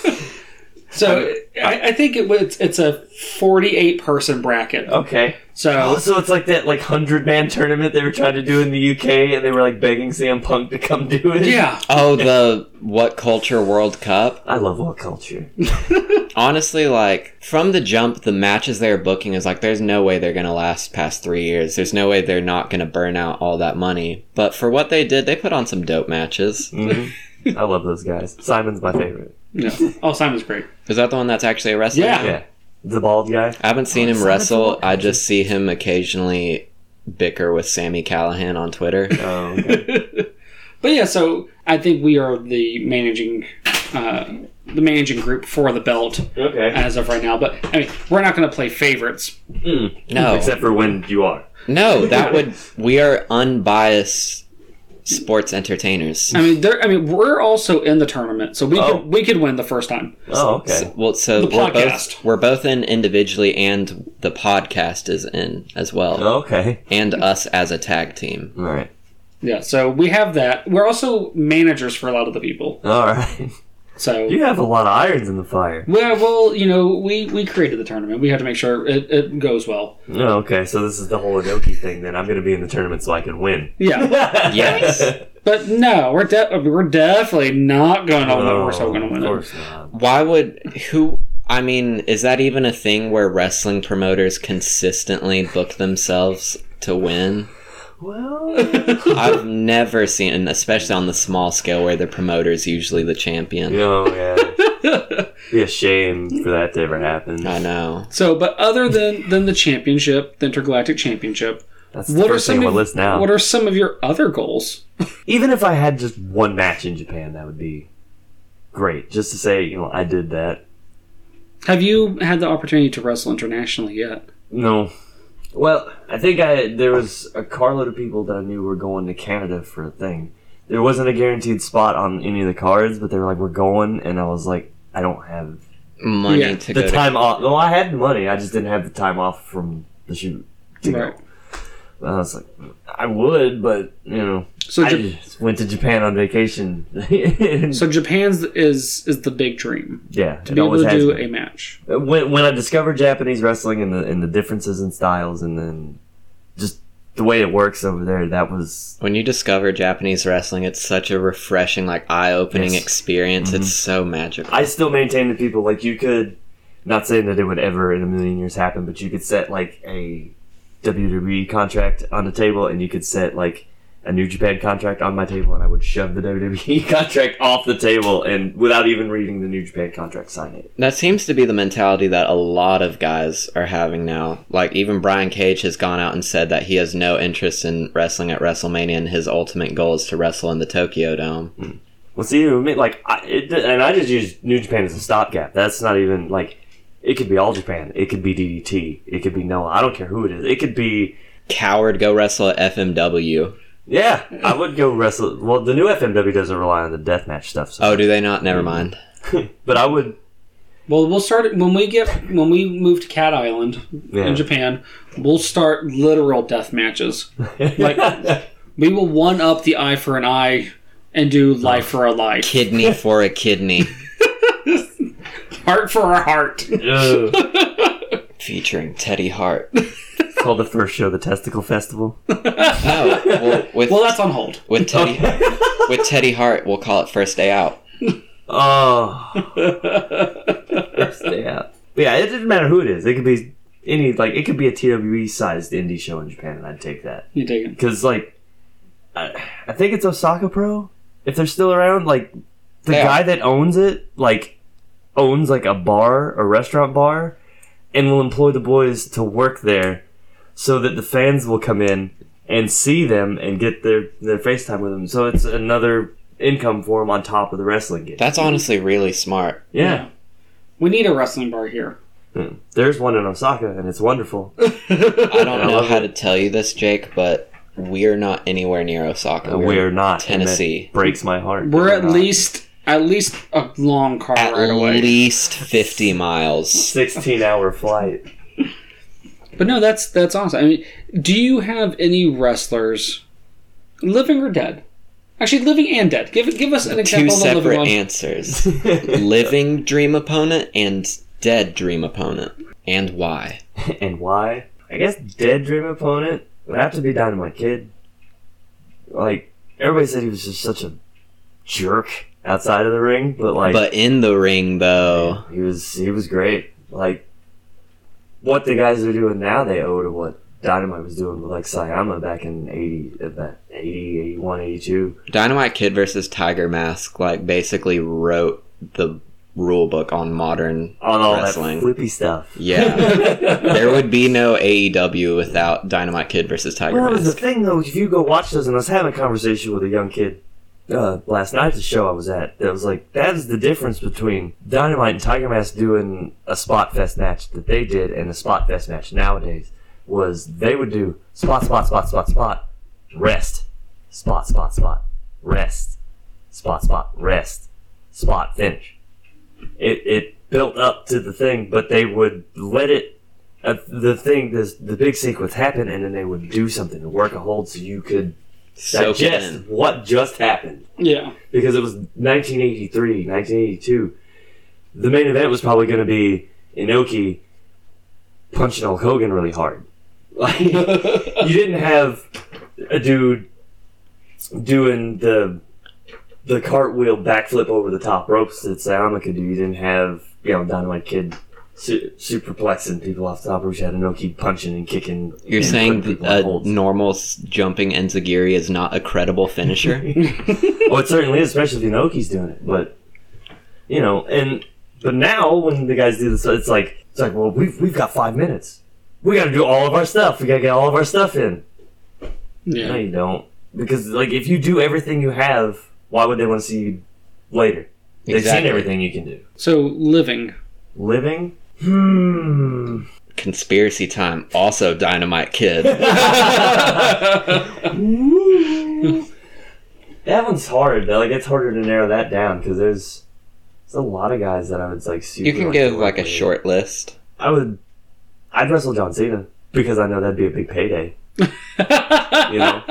So I, I think it was it's a 48 person bracket. okay. So Oh, so it's like that like hundred man tournament they were trying to do in the UK, and they were like begging CM Punk to come do it. yeah, oh, the What Culture World Cup. I love what culture. Honestly, like from the jump, the matches they're booking is like there's no way they're gonna last past three years. There's no way they're not gonna burn out all that money. But for what they did, they put on some dope matches. Mhm. I love those guys. Simon's my favorite. No. Oh, Simon's great. Is that the one that's actually a wrestler? Yeah. Yeah, the bald guy. I haven't seen Oh, him Simon's wrestle. I just see him occasionally bicker with Sami Callihan on Twitter. Oh, okay. But yeah, so I think we are the managing uh, the managing group for the belt okay. as of right now. But I mean, we're not going to play favorites. Mm. No, Except for when you are. no, that would we are unbiased sports entertainers. I mean, there. I mean, we're also in the tournament, so we Oh. could we could win the first time. Oh, okay. So- well, so The we're podcast. both we're both in individually, and the podcast is in as well, Okay. and us as a tag team. All right. Yeah, so we have that. We're also managers for a lot of the people. All right. So You have a lot of irons in the fire. well, well, you know, we we created the tournament. We have to make sure it, it goes well. Oh, okay. So this is the whole Adoki thing. Then I'm going to be in the tournament so I can win. Yeah, Yes. but no, we're de- we're definitely not going to win. Oh, We're still going to of win it. course not. Why would who? I mean, is that even a thing where wrestling promoters consistently book themselves to win? Well, I've never seen, and especially on the small scale where the promoter is usually the champion. oh yeah. Be a shame for that to ever happen. I know. So, but other than than the championship, the intergalactic championship, That's the what are first some thing on of, my list now. what are some of your other goals? Even if I had just one match in Japan, that would be great. Just to say, you know, I did that. Have you had the opportunity to wrestle internationally yet? No. Well, I think I there was a carload of people that I knew were going to Canada for a thing. There wasn't a guaranteed spot on any of the cards, but they were like, "We're going," and I was like, "I don't have Money Yeah, to the go time off." Well, I had the money, I just didn't have the time off from the shoot to Right. go. I was like, "I would, but you know, So, I just went to Japan on vacation." so Japan's is is the big dream yeah, to be able to do been. a match. when when I discovered Japanese wrestling and the and the differences in styles and then just the way it works over there, that was When you discover Japanese wrestling, it's such a refreshing, like eye-opening Yes. experience. Mm-hmm. It's so magical. I still maintain that people like you could not saying that it would ever in a million years happen, but you could set like a WWE contract on the table and you could set like a New Japan contract on my table and I would shove the WWE contract off the table and without even reading the New Japan contract sign it. That seems to be the mentality that a lot of guys are having now. Like even Brian Cage has gone out and said that he has no interest in wrestling at WrestleMania, and his ultimate goal is to wrestle in the Tokyo Dome. Hmm. Well, see, like, I, it, and I just use New Japan as a stopgap. That's not even like it could be all Japan. It could be DDT. It could be Noah. I don't care who it is. It could be Coward, go wrestle at FMW. Yeah. I would go wrestle. Well, the new FMW doesn't rely on the deathmatch stuff. So, Oh, do they not? Never mm-hmm. mind. but I would. Well, we'll start when we get when we move to Cat Island Yeah. in Japan. We'll start literal death matches. Like we will one up the eye for an eye and do life for a life, Kidney for a kidney, heart for a heart. Featuring Teddy Hart. It's called the first show, the Testicle Festival. No, well, with Well, that's on hold. with Teddy with Teddy Hart, we'll call it first day out. Oh, First day out. But yeah, it doesn't matter who it is. It could be any like it could be a TWE sized indie show in Japan, and I'd take that You take it. because like I, I think it's Osaka Pro if they're still around. Like the They are. guy that owns it, like owns like a bar, a restaurant bar, and will employ the boys to work there, so that the fans will come in and see them and get their their FaceTime with them. So it's another income for them on top of the wrestling game. That's honestly really smart. yeah. We need a wrestling bar here. Hmm. There's one in Osaka, and it's wonderful. I don't know how to tell you this, Jayke, but we're not anywhere near Osaka. We're not and that Tennessee. breaks my heart. We're at not. least at least a long car at ride away. At least 50 miles. 16 hour flight. But no, that's that's awesome. I mean, do you have any wrestlers, living or dead? Actually, living and dead. Give give us an Two example of a living answers. Living dream opponent and dead dream opponent. And why? and why? I guess dead dream opponent would have to be Dynamite Kid. Like everybody said, he was just such a jerk outside of the ring, but like, But in the ring, though, he was he was great. Like what the guys are doing now, they owe to what Dynamite was doing with like Sayama back in 80, uh, about 80, 81, 82. Dynamite Kid versus Tiger Mask, like, basically wrote the rule book on modern On all wrestling. that flippy stuff. Yeah. there would be no AEW without Dynamite Kid versus Tiger Well, that was the thing, though. If you go watch those, and I was having a conversation with a young kid uh, last night the show I was at, that was like, that is the difference between Dynamite and Tiger Mask doing a Spot Fest match that they did and a Spot Fest match nowadays. Was they would do spot, spot, spot, spot, spot, rest, spot, spot, spot, rest, spot, spot, rest, spot, finish. It it built up to the thing, but they would let it uh, the thing, this, the big sequence happen, and then they would do something to work a hold so you could Soak it digest in. what just happened. Yeah, Because it was 1983, 1982. The main event was probably going to be Inoki punching Hulk Hogan really hard. Like, you didn't have a dude doing the the cartwheel backflip over the top ropes that Sayama could do. You didn't have, you know, Dynamite Kid su- superplexing people off the top ropes. You had Inoki punching and kicking. You're and saying putting that a uh, normal s- jumping Enzuigiri is not a credible finisher? oh, it certainly is, especially if Inoki's doing it. But you know, and but now when the guys do this, it's like it's like, well, we've we've got five minutes. We got to do all of our stuff. We got to get all of our stuff in. No, yeah. you don't, because like if you do everything you have, why would they want to see you later? They've Exactly. seen everything you can do. So living. Living. Hmm. Conspiracy time. Also, Dynamite Kid. that one's hard. Like it's harder to narrow that down because there's there's a lot of guys that I would like. Super You can like give like a with. short list. I would. I'd wrestle John Cena because I know that'd be a big payday. You know,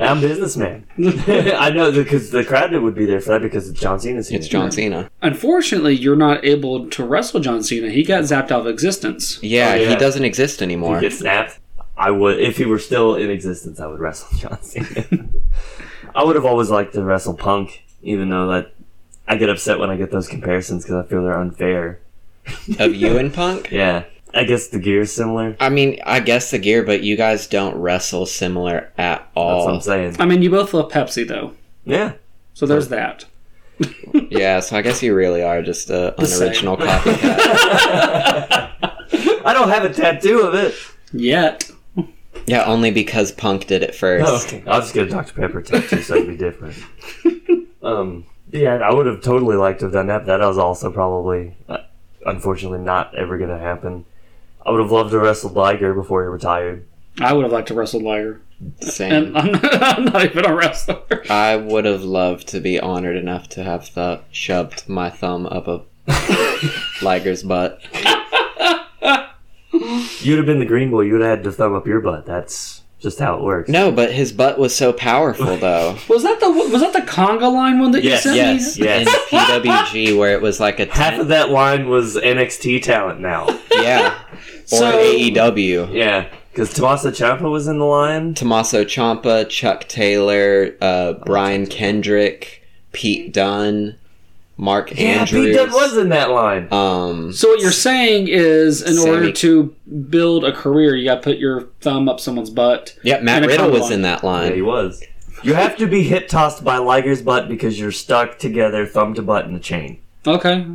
I'm a businessman. I know because the crowd would be there for that because it's John Cena's here. It's John Cena. Unfortunately, you're not able to wrestle John Cena. He got zapped out of existence. Yeah, Oh, yeah. he doesn't exist anymore. he gets snapped. I would if he were still in existence. I would wrestle John Cena. I would have always liked to wrestle Punk, even though that I get upset when I get those comparisons because I feel they're unfair. of you and Punk? Yeah, I guess the gear's similar. I mean, I guess the gear, but you guys don't wrestle similar at That's what all. I'm saying. I mean, you both love Pepsi though, Yeah. so there's that. yeah, so I guess you really are just a The same. unoriginal copycat. I don't have a tattoo of it. Yet. yeah, only because Punk did it first. Oh, okay. I'll just get a Dr. Pepper tattoo so it'd be different. um, yeah, I would have totally liked to have done that. That was also probably, uh, unfortunately, not ever going to happen. I would have loved to wrestle Liger before he retired. I would have liked to wrestle Liger. Same. And I'm not, I'm not even a wrestler. I would have loved to be honored enough to have th- shoved my thumb up a Liger's butt. You'd have been the green boy. You would have had to thumb up your butt. That's just how it works. No, but his butt was so powerful, though. Was that the was that the conga line one that Yes, you sent yes, me? Yes. in PWG where it was like a Half ten- of that line was NXT talent now. yeah, or So- AEW. yeah, because Tommaso Ciampa was in the line. Tommaso Ciampa, Chuck Taylor, uh, Brian Kendrick, Pete Dunne, Mark Yeah, Andrews. Pete Dunne was in that line. um, So what you're saying is, in Sammy- order to build a career, you got to put your thumb up someone's butt. yeah, Matt and a Riddle combine. was in that line. Yeah, he was. You have to be hip tossed by Liger's butt because you're stuck together, thumb to butt in the chain. Okay.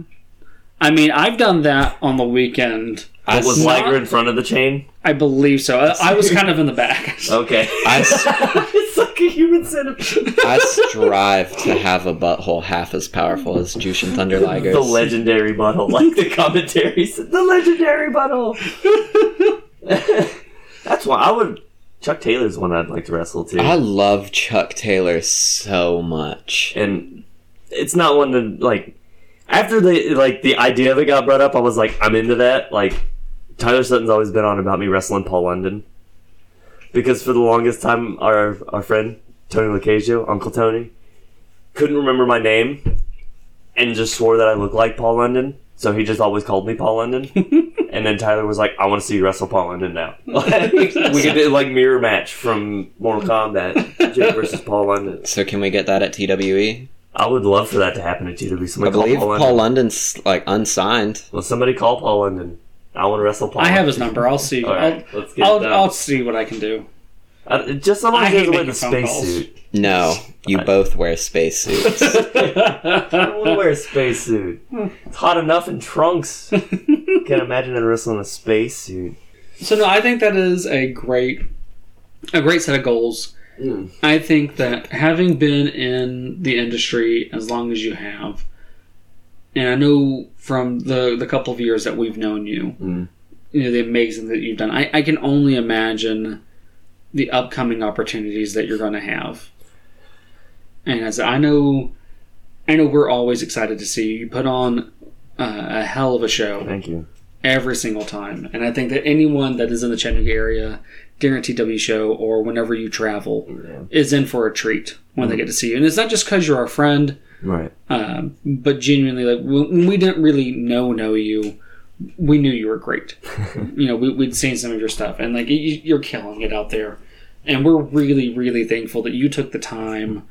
I mean, I've done that on the weekend. I, was s- not- Liger in front of the chain? I believe so. I, I was kind of in the back. Okay. I s- it's like a human centipede. I strive to have a butthole half as powerful as Jushin Thunder Liger's. The legendary butthole, like the commentaries. the legendary butthole. That's why I would. Chuck Taylor's one I'd like to wrestle too, I love Chuck Taylor so much. and it's not one to like. After the like the idea of it got brought up, I was like, I'm into that. Like, Tyler Sutton's always been on about me wrestling Paul London, because for the longest time, our our friend Tony Lacasio, Uncle Tony, couldn't remember my name, and just swore that I looked like Paul London. So he just always called me Paul London. and then Tyler was like, "I want to see you wrestle Paul London now." we could do like mirror match from Mortal Kombat, Jayke versus Paul London. So can we get that at TWE? I would love for that to happen at TW. I Somebody call believe Paul Paul, London. London's like unsigned. Well, somebody call Paul London. I want to wrestle Paul. I have his number. I'll see. All right, I'll, let's get I'll. I'll see what I can do. Uh, just so long I as he hate wear the making phone calls. spacesuit. No, you both wear spacesuits. I don't want to wear a spacesuit. It's hot enough in trunks. Can't imagine him wrestling a spacesuit. So no, I think that is a great, a great set of goals. Mm. I think that having been in the industry as long as you have, and I know from the the couple of years that we've known you, Mm. you know the amazing that you've done. I, I can only imagine the upcoming opportunities that you're going to have. And as I know, I know we're always excited to see you. You put on uh, a hell of a show Thank you. every single time. And I think that anyone that is in the Chattanooga area during W show or whenever you travel Yeah. is in for a treat when they get to see you. And it's not just because you're our friend, Right. um, but genuinely, like when we didn't really know know you, we knew you were great. you know, we, we'd seen some of your stuff, and like you, you're killing it out there. And we're really, really thankful that you took the time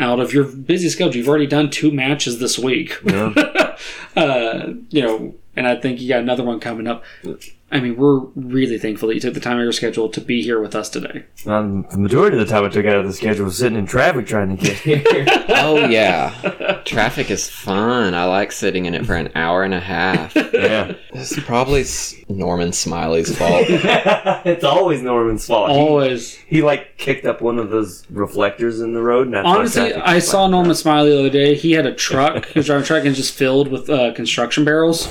out of your busy schedule. You've already done two matches this week. Yeah. uh, you know, and I think you got another one coming up. I mean, we're really thankful that you took the time out of your schedule to be here with us today. Um, the majority of the time I took out of the schedule was sitting in traffic trying to get here. oh yeah, traffic is fun. I like sitting in it for an hour and a half. yeah. It's probably Norman Smiley's fault. it's always Norman's fault. Always. He, like kicked up one of those reflectors in the road. And that's Honestly, I saw like- Norman Smiley the other day. He had a truck. His was driving truck and just filled with uh, construction barrels.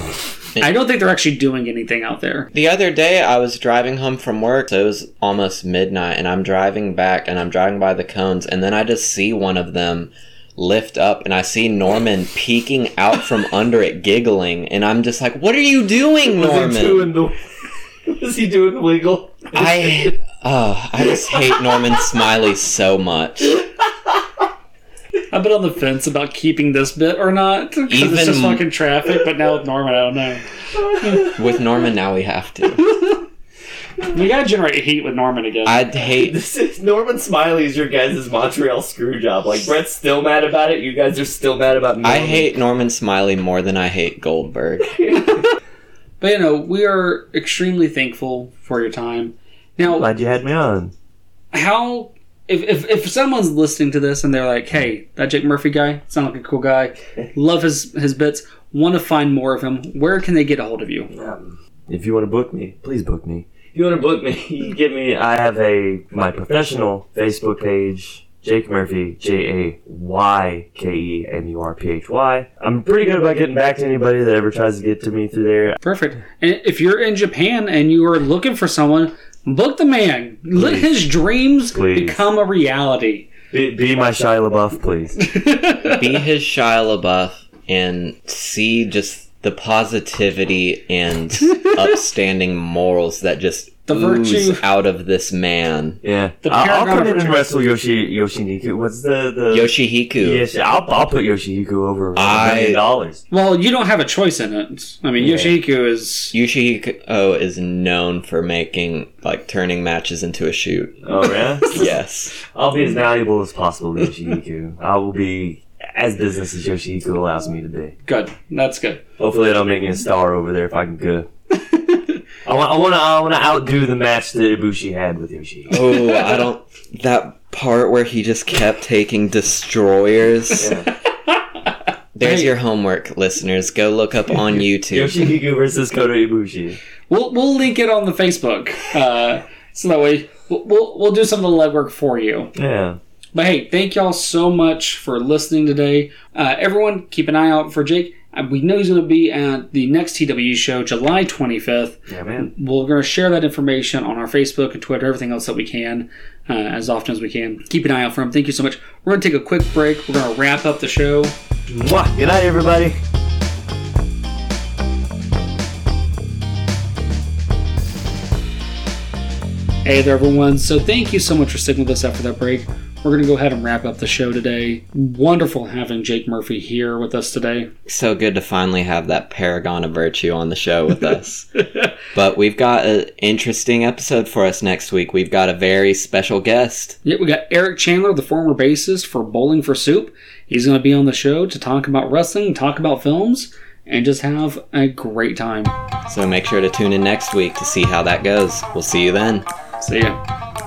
I don't think they're actually doing anything out there. The other day, I was driving home from work, so it was almost midnight, and I'm driving back, and I'm driving by the cones, and then I just see one of them lift up, and I see Norman peeking out from under it, giggling, and I'm just like, "What are you doing, Norman? Was he Norman?" doing the? Was he doing the wiggle? I, oh, I just hate Norman Smiley so much. I've been on the fence about keeping this bit or not because it's just fucking traffic. But now with Norman, I don't know. With Norman, now we have to. We gotta generate heat with Norman again. I'd hate. This is Norman Smiley is your guys' Montreal screw job. Like Bret's still mad about it. You guys are still mad about. Norman. I hate Norman Smiley more than I hate Goldberg. but you know, we are extremely thankful for your time. Now, Glad you had me on. how if, if if someone's listening to this and they're like, "Hey, that Jayke Murphy guy sounds like a cool guy, love his his bits, want to find more of him, where can they get a hold of you?" Um, if you want to book me, please book me. If you want to book me, you get me. I have a my professional Facebook page, Jayke Murphy, J A Y K E M U R P H Y. I'm pretty good about getting back to anybody that ever tries to get to me through there. Perfect. And if you're in Japan and you are looking for someone, book the man. Let his dreams Please. become a reality. Be, be my Shia LaBeouf, please. be his Shia LaBeouf and see just the positivity and upstanding morals that just The ooze virtue. out of this man. Yeah, The I'll, I'll paragon come in and wrestle Yoshi Yoshiniku. What's the the Yoshihiku. Yes, I'll, I'll put Yoshihiko over a I- million dollars. well, you don't have a choice in it. I mean, Yeah. Yoshihiko is. Yoshihiko is known for making like turning matches into a shoot. Oh yeah, Yes. I'll be as valuable as possible, to Yoshihiko. I will be as business as Yoshihiko allows me to be. Good. That's good. Hopefully, they don't make me a star over there if I can go. I want, I want to, I want to outdo the match that Ibushi had with Yoshi. Oh, I don't. That part where he just kept taking destroyers. Yeah. There's Hey. your homework, listeners. Go look up on YouTube. Yoshihiko versus Kota Ibushi. We'll we'll link it on the Facebook, uh, so that way we'll, we'll we'll do some of the legwork for you. Yeah. But hey, thank y'all so much for listening today. Uh, everyone, keep an eye out for Jayke. Uh, we know he's going to be at the next TW show, July 25th. Yeah, man. We're going to share that information on our Facebook and Twitter, everything else that we can, uh, as often as we can. Keep an eye out for him. Thank you so much. We're going to take a quick break. We're going to wrap up the show. Mwah. Good night, everybody. Hey there, everyone. So, thank you so much for sticking with us after that break. We're going to go ahead and wrap up the show today. Wonderful having Jayke Murphy here with us today. So good to finally have that paragon of virtue on the show with us. but we've got an interesting episode for us next week. We've got a very special guest. Yeah, we got Eric Chandler, the former bassist for Bowling for Soup. He's going to be on the show to talk about wrestling, talk about films, and just have a great time. So make sure to tune in next week to see how that goes. We'll see you then. See ya.